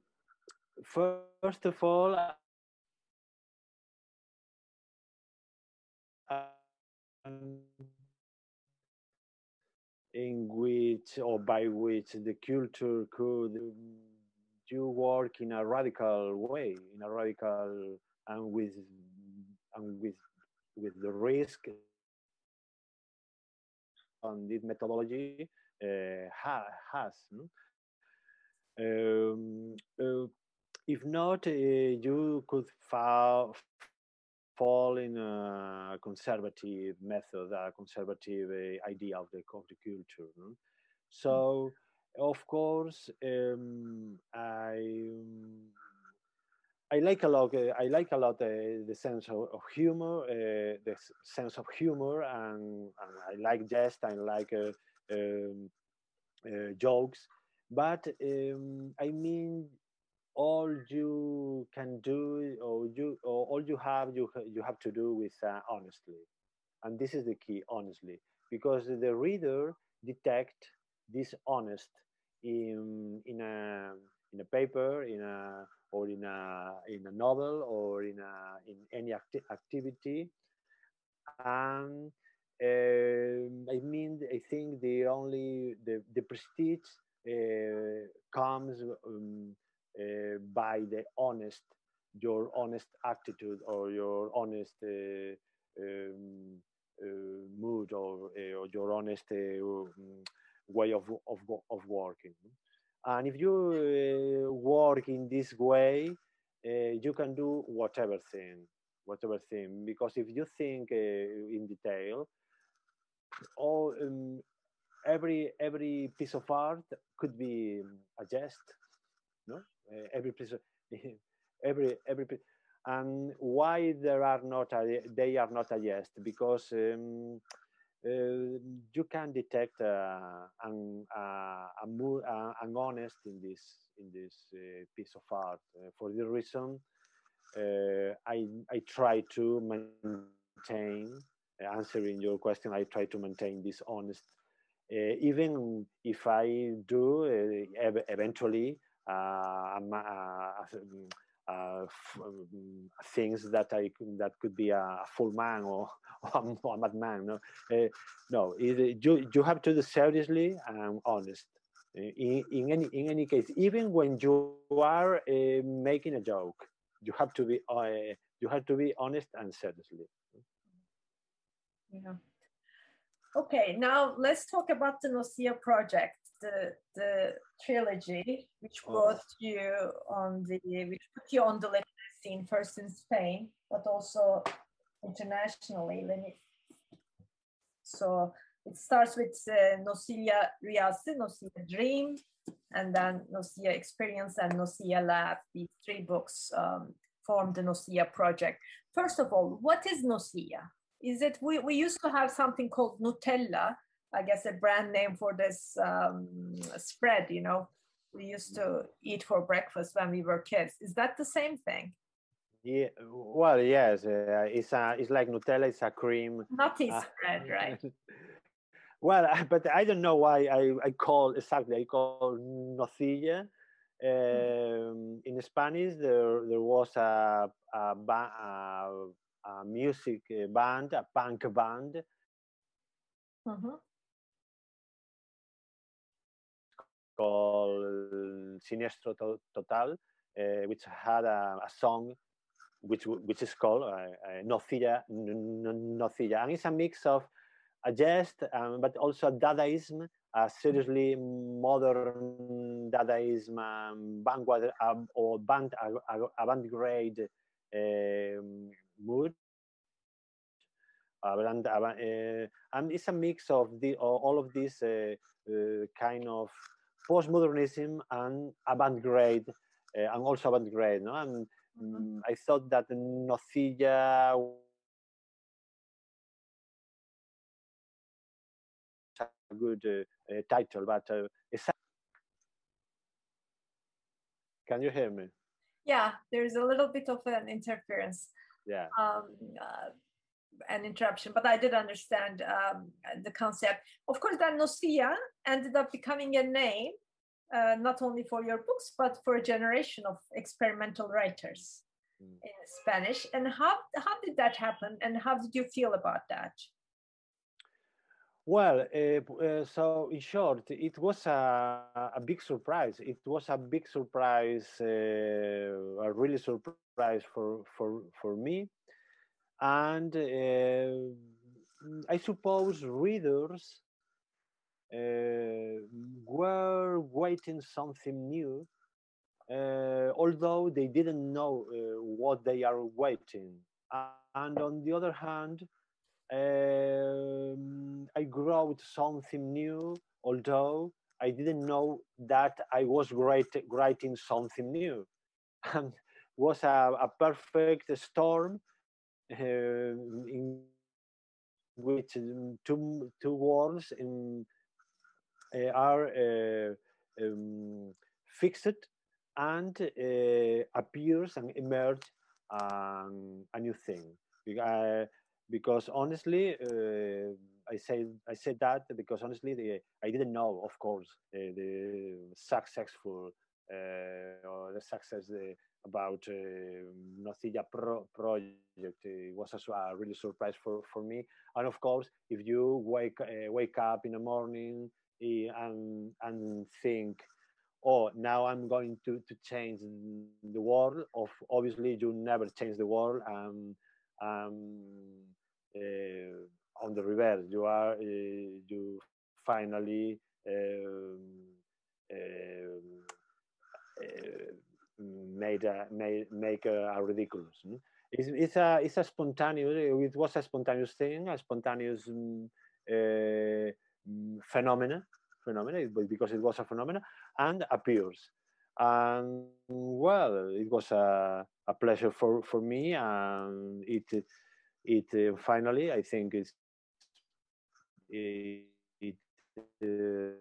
first of all, uh, in which or by which the culture could um, do work in a radical way, in a radical and with and with with the risk on this methodology uh, ha, has. Um, uh, if not, uh, you could fall, fall in a conservative method, a conservative uh, idea of the, of the culture. No? So, of course, um, I I like a lot. I like a lot uh, the sense of, of humor, uh, the sense of humor, and, and, I like jest. I like uh, um, uh, jokes, but um, I mean, all you can do, or you, or all you have, you you have to do with uh, honestly, and this is the key, honestly, because the reader detect this honest in in a in a paper in a or in a in a novel or in a in any acti- activity. And uh, I mean I think the only the the prestige comes um, uh, by the honest your honest attitude or your honest uh, um, uh, mood or, uh, or your honest way of, of, of working. And if you uh, work in this way, uh, you can do whatever thing, whatever thing. Because if you think uh, in detail, all um, every every piece of art could be a jest, no? Uh, every piece, of, every every piece. And why there are not a, they are not a jest? Because um, uh, you can detect uh, an, uh, uh, an honest in this in this uh, piece of art. For this reason, I I try to maintain answering your question. I try to maintain this honest, even if I do eventually. Um, uh, um, things that I that could be a full man or, or a madman. No, uh, no. It, you you have to do seriously and honest. In, in any in any case, even when you are uh, making a joke, you have to be uh, you have to be honest and seriously. Yeah. Okay, now let's talk about the Nocilla project the the trilogy, which oh. brought you on the which put you on the literary scene first in Spain, but also internationally. So it starts with uh, Nocilla Riyasi, Nocilla Dream, and then Nocilla Experience and Nocilla Lab. These three books um, form the Nocilla project. First of all, what is Nocilla? Is it we, we used to have something called Nutella, I guess, a brand name for this um, spread, you know, we used to eat for breakfast when we were kids. Is that the same thing? Yeah, well, yes, uh, it's a, it's like Nutella. It's a cream. Nutty uh, spread, right? well, but I don't know why I, I call exactly. I call nocilla. Um, in Spanish, there there was a a, a, a music band, a punk band. Mm-hmm. called Siniestro Total, uh, which had a, a, song which which is called uh, uh, Nocilla, Nocilla, and it's a mix of a jest, um, but also a Dadaism, a seriously modern Dadaism, um, vanguard um, or band, avant-garde um, mood. And, uh, and it's a mix of the all of these uh, uh, kind of postmodernism and avant-garde, uh, and also avant-garde. No? And mm-hmm. I thought that Nocilla a good uh, uh, title, but uh, can you hear me? Yeah, there's a little bit of an interference. Yeah. Um, uh, an interruption, but I did understand um, the concept. Of course, that Nocilla ended up becoming a name, uh, not only for your books, but for a generation of experimental writers mm. in Spanish. And how, how did that happen? And how did you feel about that? Well, uh, uh, so in short, it was a, a big surprise. It was a big surprise, uh, a really surprise for for for me, and I suppose readers were waiting something new, although they didn't know what they are waiting. And on the other hand, um, I wrote something new, although I didn't know that I was writing something new. And was a, a perfect storm uh, in which two, two words in, uh, are uh, um, fixed and uh, appears and emerge um, a new thing. Uh, because honestly, uh, I say I said that because honestly, the, I didn't know, of course, uh, the successful uh, or the success uh, about uh, Nocilla pro project. It was a really surprise for, for me. And of course, if you wake uh, wake up in the morning eh, and and think, oh, now I'm going to to change the world. Of obviously, you never change the world. Um, um, on the reverse. You are uh, you finally um, um, uh, made a, made make a, a ridiculous. No? It's, it's, a it's a spontaneous. It was a spontaneous thing, a spontaneous um, uh, phenomena, phenomena because it was a phenomena and appears. And well, it was a, a pleasure for, for me, and it it uh, finally I think is it, it uh,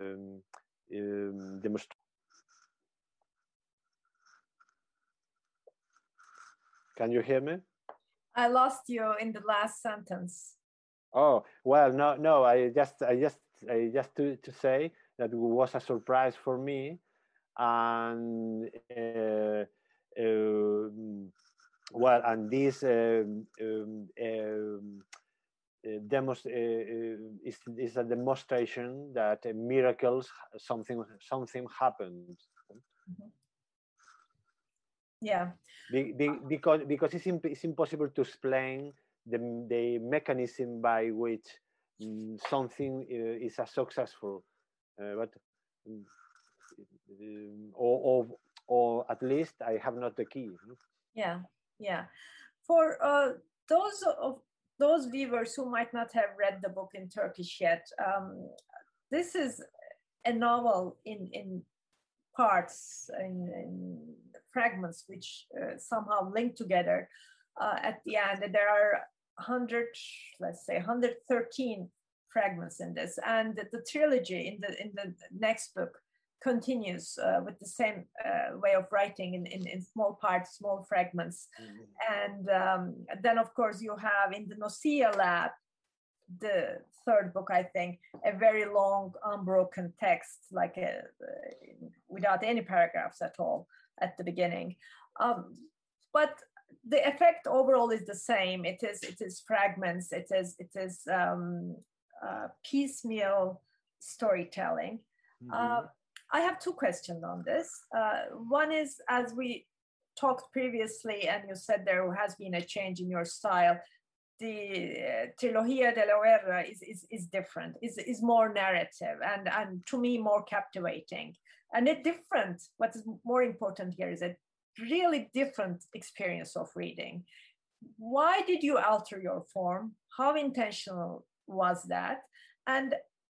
um, um, Can you hear me? I lost you in the last sentence. Oh well, no, no. I just, I just, I just to, to say that it was a surprise for me, and uh, well, and this um, um, um uh, demos, uh, uh, is, is a demonstration that miracles something something happened. Mm-hmm. Yeah. Be, be, because because it's, imp it's impossible to explain the the mechanism by which um, something is a successful, but um, or, or or at least I have not the key. Yeah, yeah. For uh, those of those viewers who might not have read the book in Turkish yet, um, this is a novel in in parts in, in fragments which uh, somehow link together uh, at the end. There are 100, let's say 113 fragments in this, and the, the trilogy in the in the next book continues uh, with the same uh, way of writing in, in, in, small parts, small fragments. Mm-hmm. And um, then, of course, you have in the Nocilla lab, the third book, I think, a very long, unbroken text, like a, uh, without any paragraphs at all at the beginning. Um, but the effect overall is the same. It is it is fragments. It is it is um, uh, piecemeal storytelling. Mm-hmm. I have two questions on this. Uh, one is, as we talked previously, and you said there has been a change in your style. The uh, Trilogía de la Guerra is, is, is different, is, is more narrative, and, and to me, more captivating. And a different, what is more important here is a really different experience of reading. Why did you alter your form? How intentional was that? And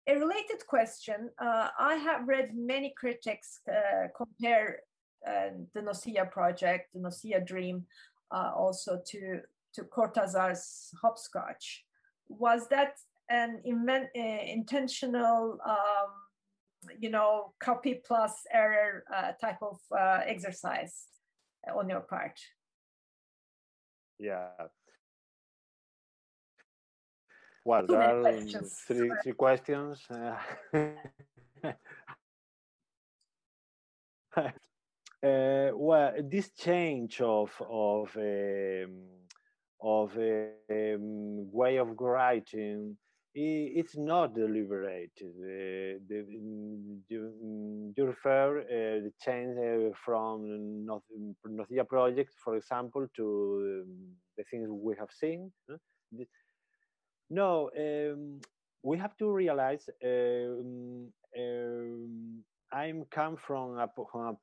a related question uh, I have read many critics uh, compare uh, the Nocilla project, the Nocilla dream, uh, also to, to Cortázar's hopscotch. Was that an invent, uh, intentional, um, you know, copy plus error uh, type of exercise on your part? Yeah, well, there are questions. three, three questions. Uh, well, this change of of um, of a, um, way of writing it's not deliberate. Uh, the, you, you, refer uh, the change uh, from Nocilla project, for example, to um, the things we have seen. No, um, we have to realize um, um, I'm come from a, from a,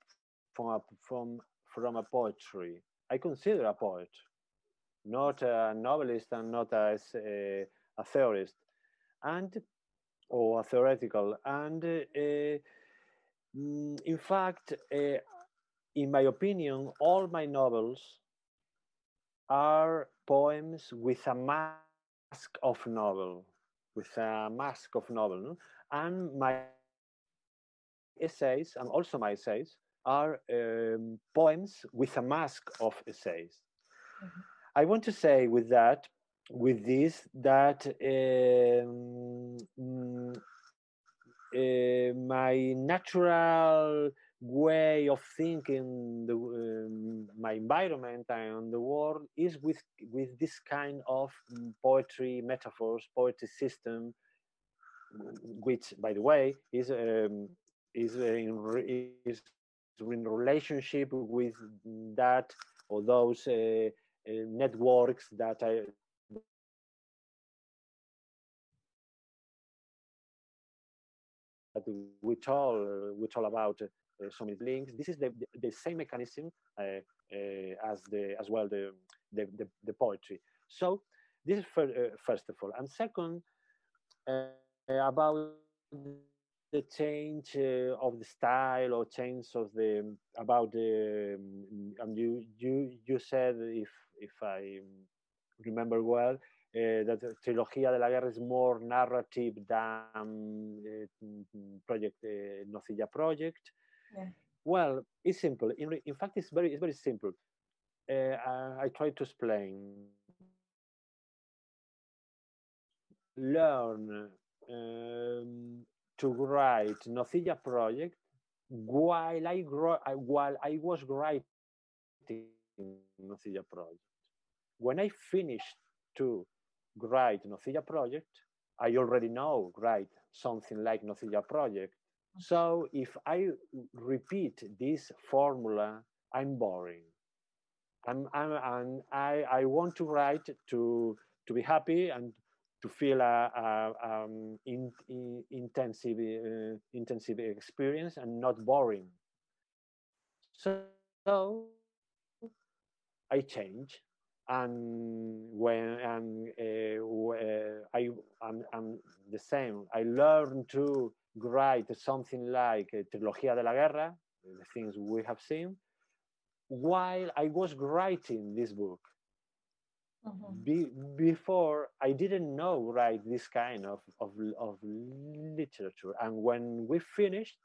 from a, from from a poetry. I consider a poet, not a novelist and not as a, a theorist, and or a theoretical. And uh, in fact, uh, in my opinion, all my novels are poems with a mask of novel, with a mask of novel, and my essays and also my essays are um, poems with a mask of essays. Mm -hmm. I want to say with that, with this, that um, uh, my natural way of thinking the, um, my environment and the world is with with this kind of poetry metaphors poetry system which by the way is um, is in, is in relationship with that or those uh, uh, networks that I that we told we told about. uh, some links. This is the, the, the same mechanism uh, uh, as the as well the the, the, the poetry. So this is for, first of all, and second about the change uh, of the style or change of the about the um, and you you you said if if I remember well uh, that Trilogía de la Guerra is more narrative than uh, project uh, Nocilla project. Yeah. Well, it's simple. In, in fact, it's very it's very simple. Uh, I, I try to explain. Learn um, to write Nocilla project while I while I was writing Nocilla project. When I finished to write Nocilla project, I already know write something like Nocilla project. So if I repeat this formula, I'm boring. I'm, I'm, I'm, I, I want to write to, to be happy and to feel a, a um, in, in, intensive uh, intensive experience and not boring. So, so I change, and when and uh, I I'm, I'm, the same. I learn to write something like Trilogía de la Guerra, the things we have seen, while I was writing this book. Mm-hmm. Be, before I didn't know write this kind of, of, of literature. And when we finished,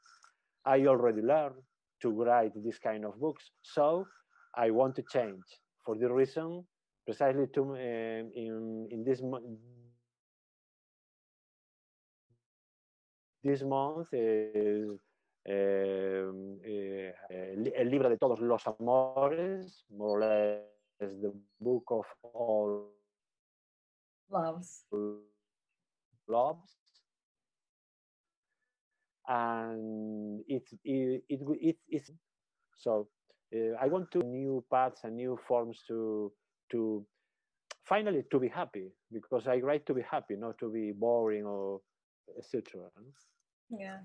I already learned to write this kind of books. So I want to change for the reason precisely to um, in in this this month is el libro de todos los amores, more or less the book of all loves. Loves. And it, it, it, it, it's so uh, I want to new paths and new forms to to finally to be happy because I write to be happy, not to be boring or etc. Yeah.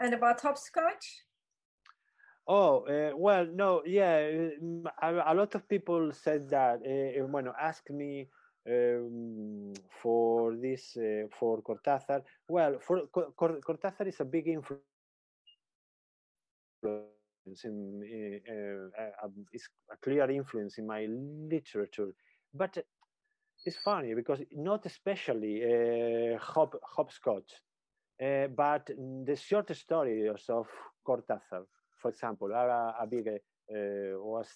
And about hopscotch? Oh, uh, well, no, yeah, a, a, lot of people said that, uh, bueno, ask me um, for this, uh, for Cortázar. Well, for Cortázar is a big influence in, uh, a clear influence in my literature, but it's funny because not especially uh, hop, hopscotch, but the short stories of Cortázar for example, are a, a big uh, was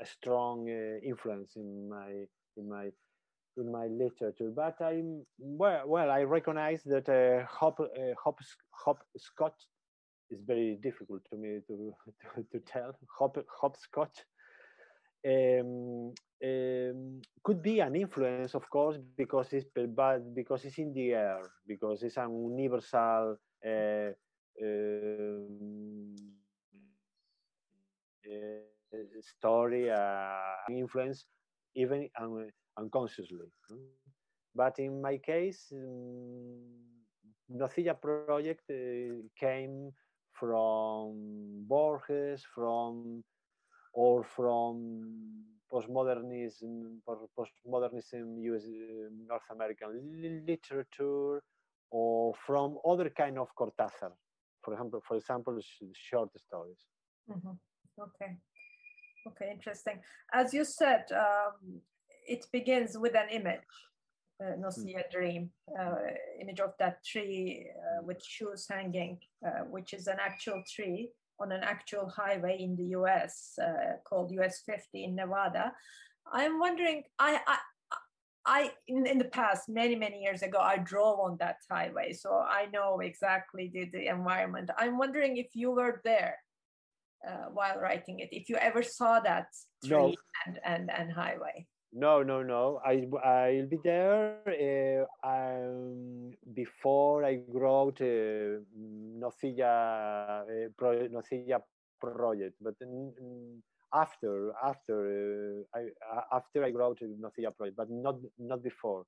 a strong uh, influence in my in my in my literature. But I'm well. Well, I recognize that uh, hop uh, hop hopscotch is very difficult to me to to, to tell hop hopscotch. Um, um, could be an influence, of course, because it's but because it's in the air, because it's an universal uh, um, uh, story, uh, influence, even un unconsciously. But in my case, um, Nocilla project uh, came from Borges, from or from postmodernism, postmodernism, US, North American literature, or from other kind of Cortázar, for example, for example, short stories. Mm-hmm. Okay, okay, interesting. As you said, um, it begins with an image, uh, Nocilla mm. Dream, uh, image of that tree uh, with shoes hanging, uh, which is an actual tree on an actual highway in the US uh, called US 50 in Nevada. I'm wondering, I, I, I in, in the past, many, many years ago, I drove on that highway, so I know exactly the, the environment. I'm wondering if you were there uh, while writing it, if you ever saw that tree no. and, and, and highway. No, no, no. I I'll be there uh, um, before I wrote uh, Nocilla uh, pro, Nocilla project, but after after uh, I after I wrote Nocilla project, but not not before.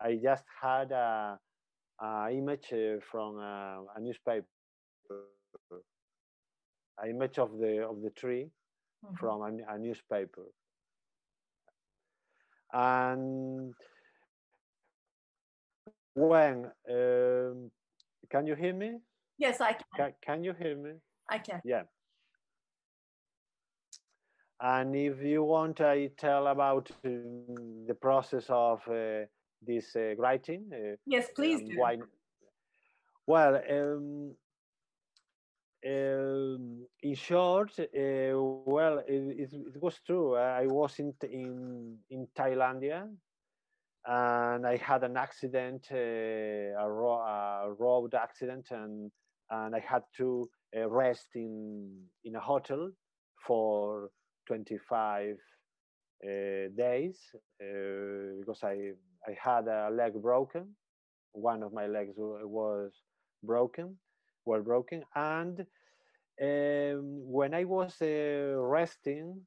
I just had a, a image uh, from a, a newspaper, an image of the of the tree mm-hmm. from a, a newspaper and when um, can you hear me? Yes i can. can can you hear me? I can. Yeah. And if you want i tell about uh, the process of uh, this uh, writing uh, yes please um, do. why well um, um, in short, uh, well, it, it, was true. I was in in in Thailandia, and I had an accident, uh, a, ro a, road accident, and and I had to uh, rest in in a hotel for 25 uh, days uh, because I I had a leg broken. One of my legs was broken were broken. And um, when I was uh, resting,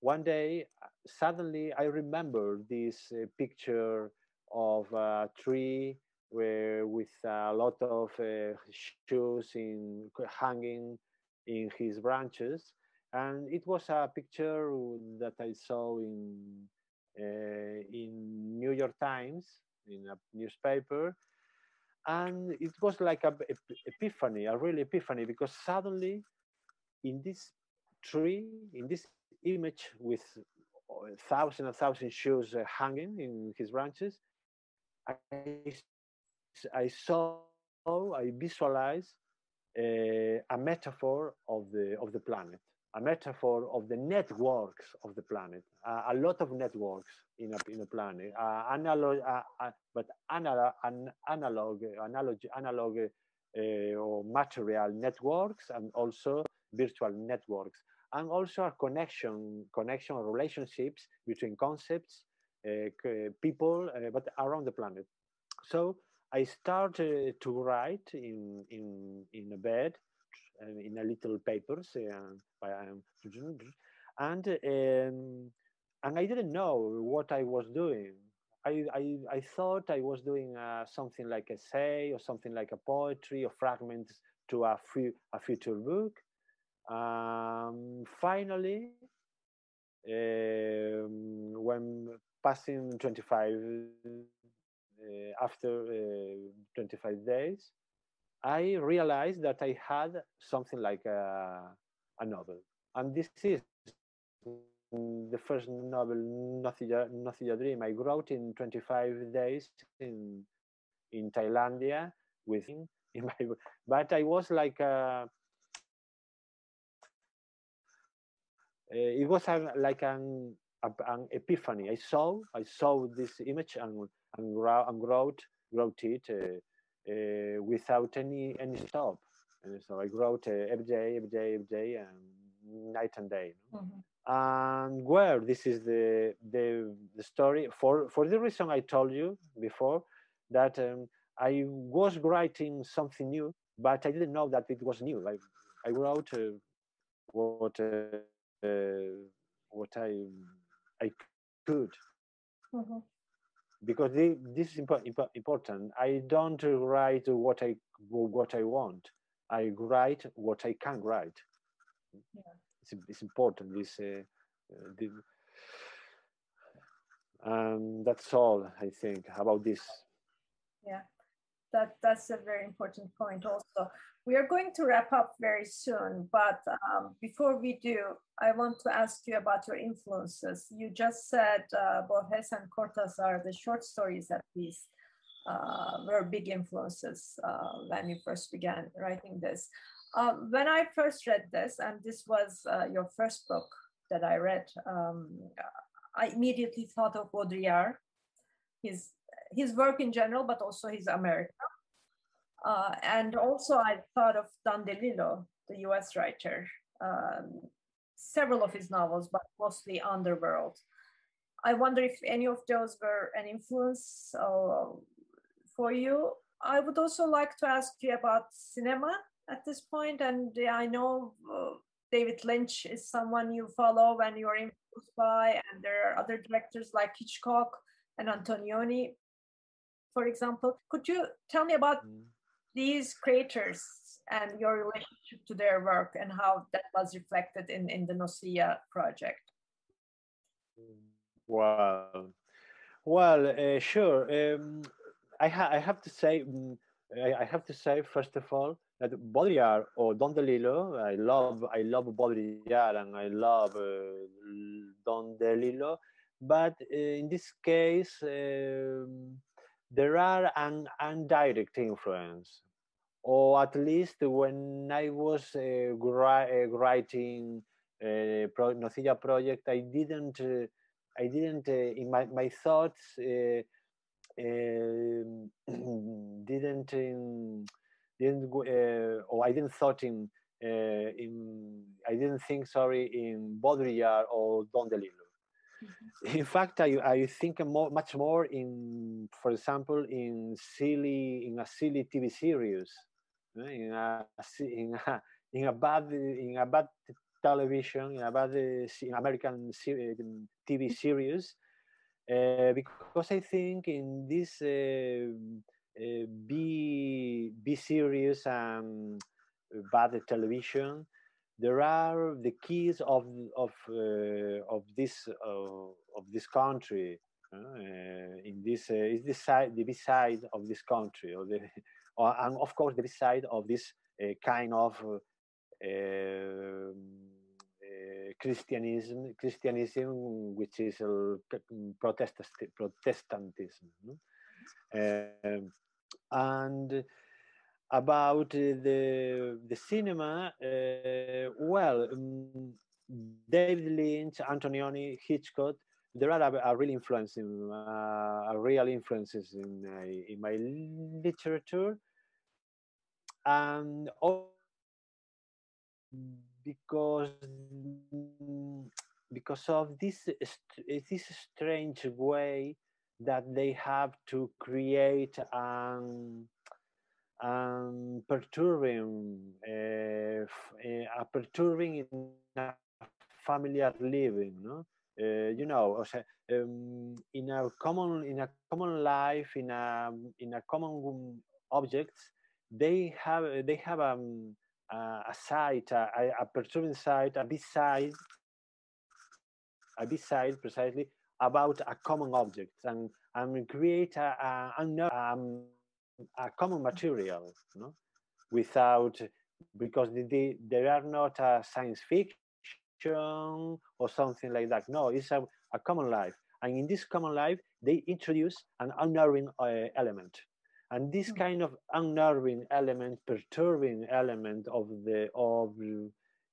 one day, suddenly I remember this uh, picture of a tree where with a lot of uh, shoes in hanging in his branches and it was a picture that i saw in uh, in new york times in a newspaper and it was like a, a epiphany a real epiphany because suddenly in this tree in this image with thousand and thousand shoes uh, hanging in his branches I, I saw i visualized uh, a metaphor of the of the planet a metaphor of the networks of the planet, uh, a lot of networks in a, in a planet, uh, analog, uh, but analog, an, analog, analog, analog uh, or material networks and also virtual networks, and also a connection, connection relationships between concepts, uh, people, but around the planet. So I started to write in, in, in a bed in a little papers um, and um, and I didn't know what I was doing. I, I, I thought I was doing uh, something like essay or something like a poetry or fragments to a, fu- a future book. Um, finally, um, when passing 25 uh, after uh, 25 days, I realized that I had something like a, a novel. And this is the first novel, Nocilla, Nocilla Dream. I wrote in 25 days in, in Thailandia with. In my, but I was like, a, uh, it was a, like an, a, an epiphany. I saw, I saw this image and, and, and wrote, wrote it. Uh, uh, without any any stop. And so I wrote uh, every day, every day, every day, and night and day. Mm-hmm. and where this is the, the the story for for the reason I told you before that um, I was writing something new, but I didn't know that it was new. I I wrote uh, what uh, uh, what I I could. Mm-hmm. Because the, this is impo- impo- important. I don't write what I what I want. I write what I can write. Yeah it's, it's important. This, uh, uh, um, that's all I think about this. Yeah, that that's a very important point. Also, we are going to wrap up very soon, but um, before we do, I want to ask you about your influences. You just said uh, Borges and Cortázar, the short stories at least, uh, were big influences uh, when you first began writing this. Um, when I first read this, and this was uh, your first book that I read, um, I immediately thought of Baudrillard, his his work in general, but also his America. Uh, and also I thought of Don DeLillo, the US writer, um, several of his novels, but mostly Underworld. I wonder if any of those were an influence uh, for you. I would also like to ask you about cinema at this point. point, and I know uh, David Lynch is someone you follow and you're influenced by, and there are other directors like Hitchcock and Antonioni, for example. Could you tell me about mm. these creators and your relationship to their work and how that was reflected in, in the Nocilla project? Well, well, uh, sure. Um, I, ha- I have to say, um, I, I have to say, first of all, that Baudrillard or Don DeLillo, I love I love Baudrillard and I love uh, Don DeLillo, but uh, in this case um, there are an indirect influence, or at least when I was uh, uh writing uh, pro- Nocilla project, I didn't uh, I didn't in my my thoughts um, didn't. Um, didn't uh, or I didn't thought in uh, in I didn't think sorry in Baudrillard or Don DeLillo. In fact, I, I think more, much more in, for example, in silly in a silly TV series, in a in a in a bad in a bad television in a bad in American TV series, uh, because I think in this. Uh, uh, B B series and bad television, there are the keys of of uh, of this uh, of this country. Uh, in this is the side the B side of this country, or the or, and of course the B side of this kind of um, Christianism, Christianism, which is uh, Protestantism. Um, and about the the cinema, uh, well, um, David Lynch, Antonioni, Hitchcock, there are a, a real influence in, uh, real influences in my, in my literature, and because because of this this strange way that they have to create an, an perturbing, uh, a perturbing in a familiar living, no? Uh, you know, um, in a common in a common life, in a in a common objects, they have they have um, a, a side, a, a perturbing side, a beside, a beside precisely about a common object and, and create a, a, a, um, a common material no? without because the, the, there are not a science fiction or something like that no it's a, a common life and in this common life they introduce an unnerving uh, element and this hmm. kind of unnerving element perturbing element of the of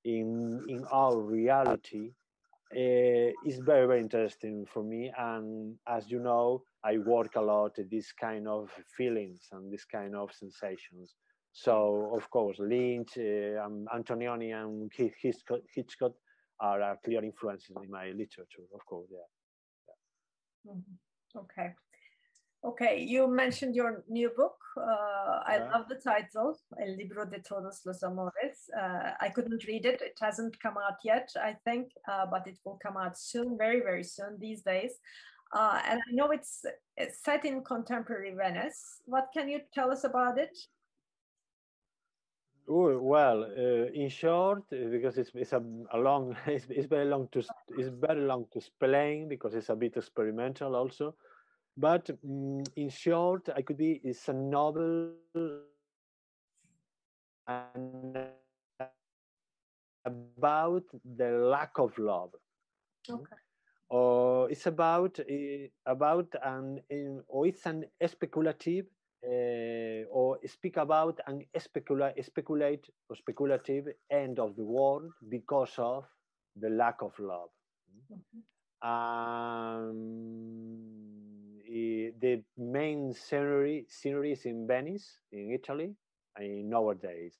in in our reality uh, is very very interesting for me and as you know i work a lot this kind of feelings and this kind of sensations so of course lynch uh, and antonioni and hitchcock, hitchcock are, are clear influences in my literature, of course. Yeah. yeah. Mm-hmm. Okay. Okay, you mentioned your new book. Uh, I yeah. love the title, El Libro de Todos los Amores. Uh, I couldn't read it. It hasn't come out yet, I think, uh, but it will come out soon, very, very soon these days. Uh, and I know it's, it's, set in contemporary Venice. What can you tell us about it? Oh, well, uh, in short, uh, because it's, it's a, a long, it's, it's, very long to it's very long to explain because it's a bit experimental also. But um, in short, I could be it's a novel and about the lack of love. Okay. Or it's about uh, about an or it's an speculative uh, or speak about an specula- speculate or speculative end of the world because of the lack of love. Mm-hmm. Um, the main scenery, scenery is in Venice, in Italy, in nowadays.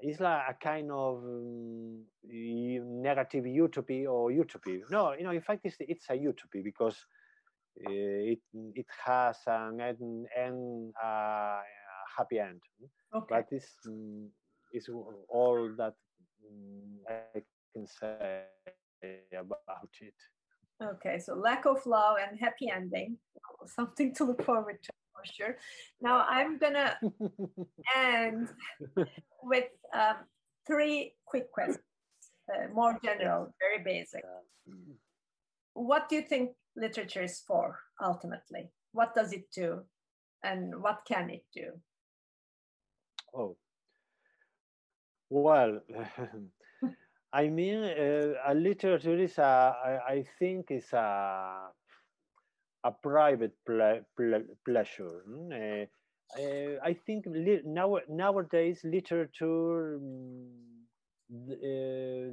It's like a kind of um, negative utopia or utopia. No, you know, in fact, it's, it's a utopia because uh, it it has an end, end uh, happy end. Okay. But it's um, it's all that um, I can say about it. Okay, so lack of love and happy ending, something to look forward to for sure. Now I'm gonna end with um, three quick questions, uh, more general, very basic. What do you think literature is for ultimately? What does it do, and what can it do? Oh, well. I mean, uh, a literature is a, I, I think is a, a private ple ple pleasure. Uh, uh, I think now nowadays literature um,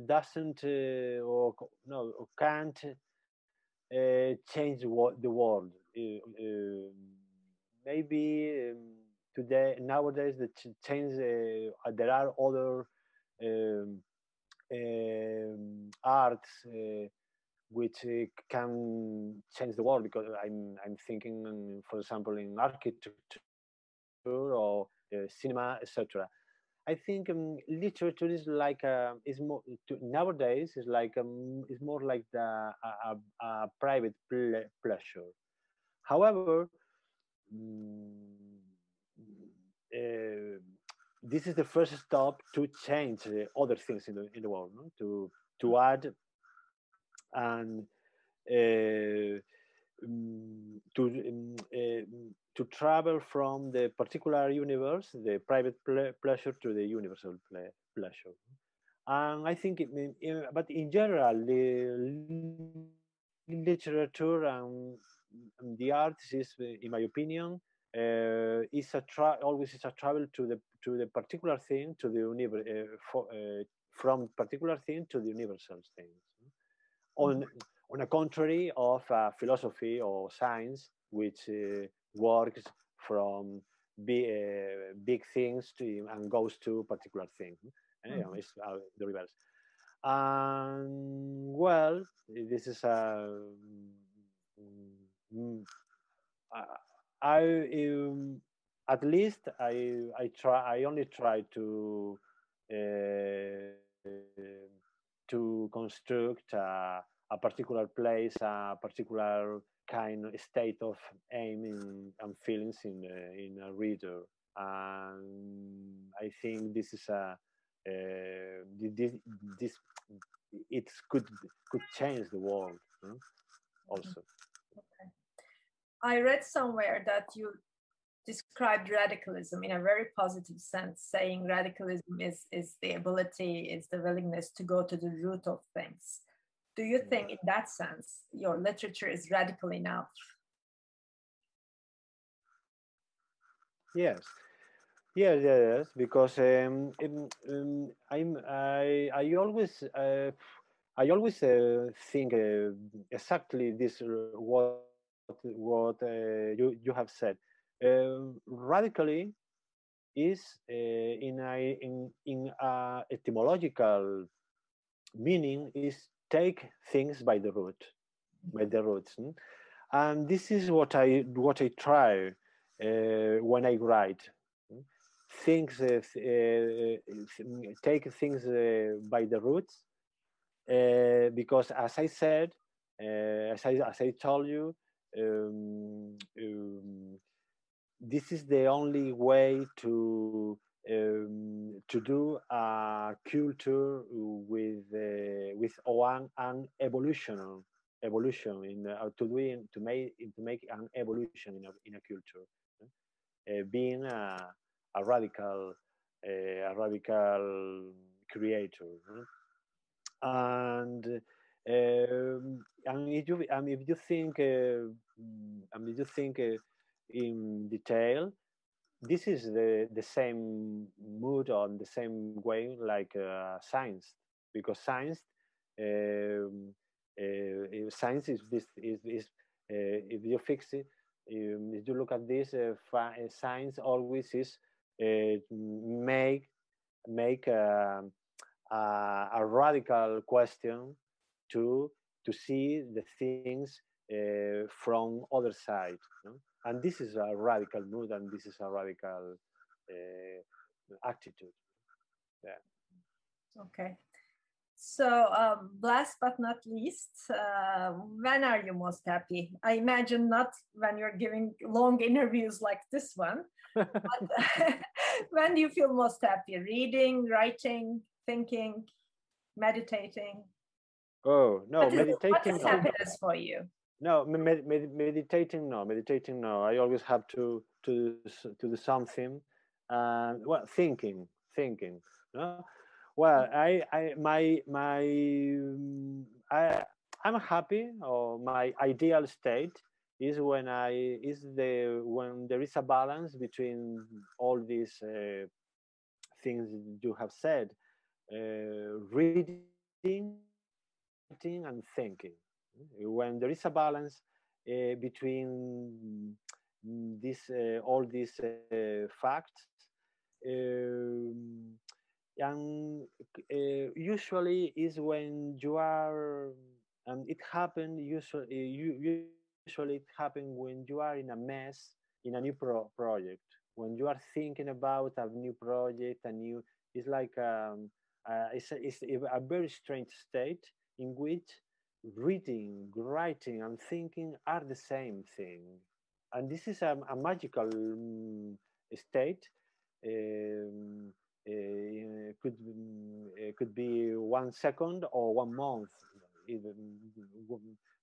doesn't uh, or no can't uh, change the world. maybe um, today nowadays the change there are other. Um, um, arts uh, which uh, can change the world because I'm, I'm thinking, for example, in architecture or uh, cinema, etc. I think um, literature is like a, is more to, nowadays is like um, is more like the, a, a, a private ple pleasure. However, um, uh, this is the first step to change uh, other things in the in the world, no? to to add and uh, um, to um, uh, to travel from the particular universe, the private ple pleasure, to the universal ple pleasure. And I think, it, in, but in general, the literature and, and the arts is, in my opinion, uh, is a tra- always is a travel to the to the particular thing to the universe uh, uh, from particular thing to the universal things on on a contrary of uh, philosophy or science which uh, works from big, uh, big things to and goes to particular things and, you know, it's the reverse. And well this is a um, I um, at least I I try I only try to uh, to construct a, a, particular place, a particular kind of state of aim in, and feelings in in a reader, and I think this is a uh, this, this it could could change the world hmm? also. I read somewhere that you described radicalism in a very positive sense, saying radicalism is, is the ability, is the willingness to go to the root of things. Do you think, in that sense, your literature is radical enough? Yes, yes, yes, because um, um, I'm I I always uh, I always uh, think uh, exactly this uh, what what uh, you, you have said. Um, radically is uh, in, a, in, in a etymological meaning is take things by the root, by the roots. Hmm? And this is what I what I try uh, when I write. Hmm? Things uh, uh, take things uh, by the roots, uh, because as I said, as I as I told you, um, um, this is the only way to um, to do a culture with uh, with one an evolution evolution in uh, to do to make to make an evolution in a, in a culture uh, being a, a radical uh, a radical creator and um, and if you and if you think uh, and if you think uh, in detail this is the the same mood on the same way like uh, science because science um, uh, science is this is, is uh, if you fix it um, if you look at this uh, science always is make make a, a, a, radical question to to see the things from other side no? And this is a radical mood and this is a radical uh, attitude. Yeah. Okay. So um, last but not least uh, when are you most happy? I imagine not when you're giving long interviews like this one but when do you feel most happy? Reading writing thinking meditating? Oh no what is, meditating what is happiness for you no med- med- meditating no meditating no. I always have to to to do something and well thinking thinking no? Well i i my my i i'm happy or my ideal state is when i is the when there is a balance between all these uh, things you have said uh, reading and thinking when there is a balance uh, between this uh, all these uh, facts um, and usually is when you are and it happened usually you, usually it happens when you are in a mess in a new pro project. When you are thinking about a new project a new it's like um, uh, it's, a, it's a very strange state in which reading, writing, and thinking are the same thing. And this is a, a magical um, state. Um, uh, could uh, could be one second or one month, even,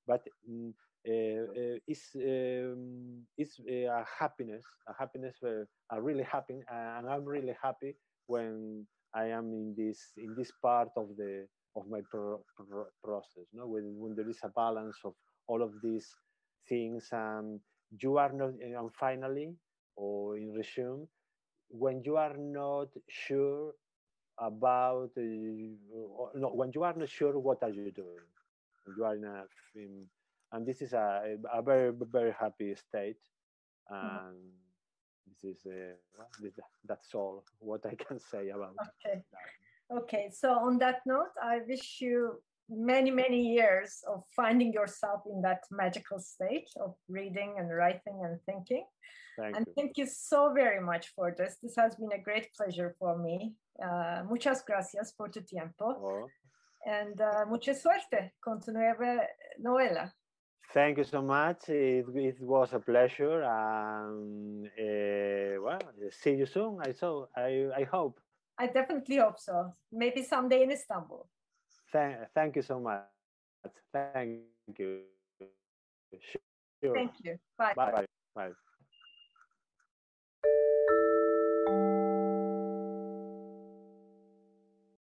but um, uh, it's um, it's a happiness, a happiness, where a really happy, and I'm really happy when I am in this in this part of the of my pro pro process. No, when, when there is a balance of all of these things, and you are not, and finally, or in resume, when you are not sure about, uh, no, when you are not sure what are you doing, you are in a, in, and this is a, a very very happy state, mm-hmm. and. Mm this is uh, that's all what I can say about okay. Okay, so on that note, I wish you many, many years of finding yourself in that magical state of reading and writing and thinking. Thank and you. thank you so very much for this. This has been a great pleasure for me. Uh, muchas gracias por tu tiempo. Oh. And uh, mucha suerte con tu nueva novela. Thank you so much. It, it was a pleasure. Um, uh, well, see you soon. I so I, I hope. I definitely hope so. Maybe someday in Istanbul. Thank, thank you so much. Thank you. Sure. Thank you. Bye. Bye. Bye. Bye.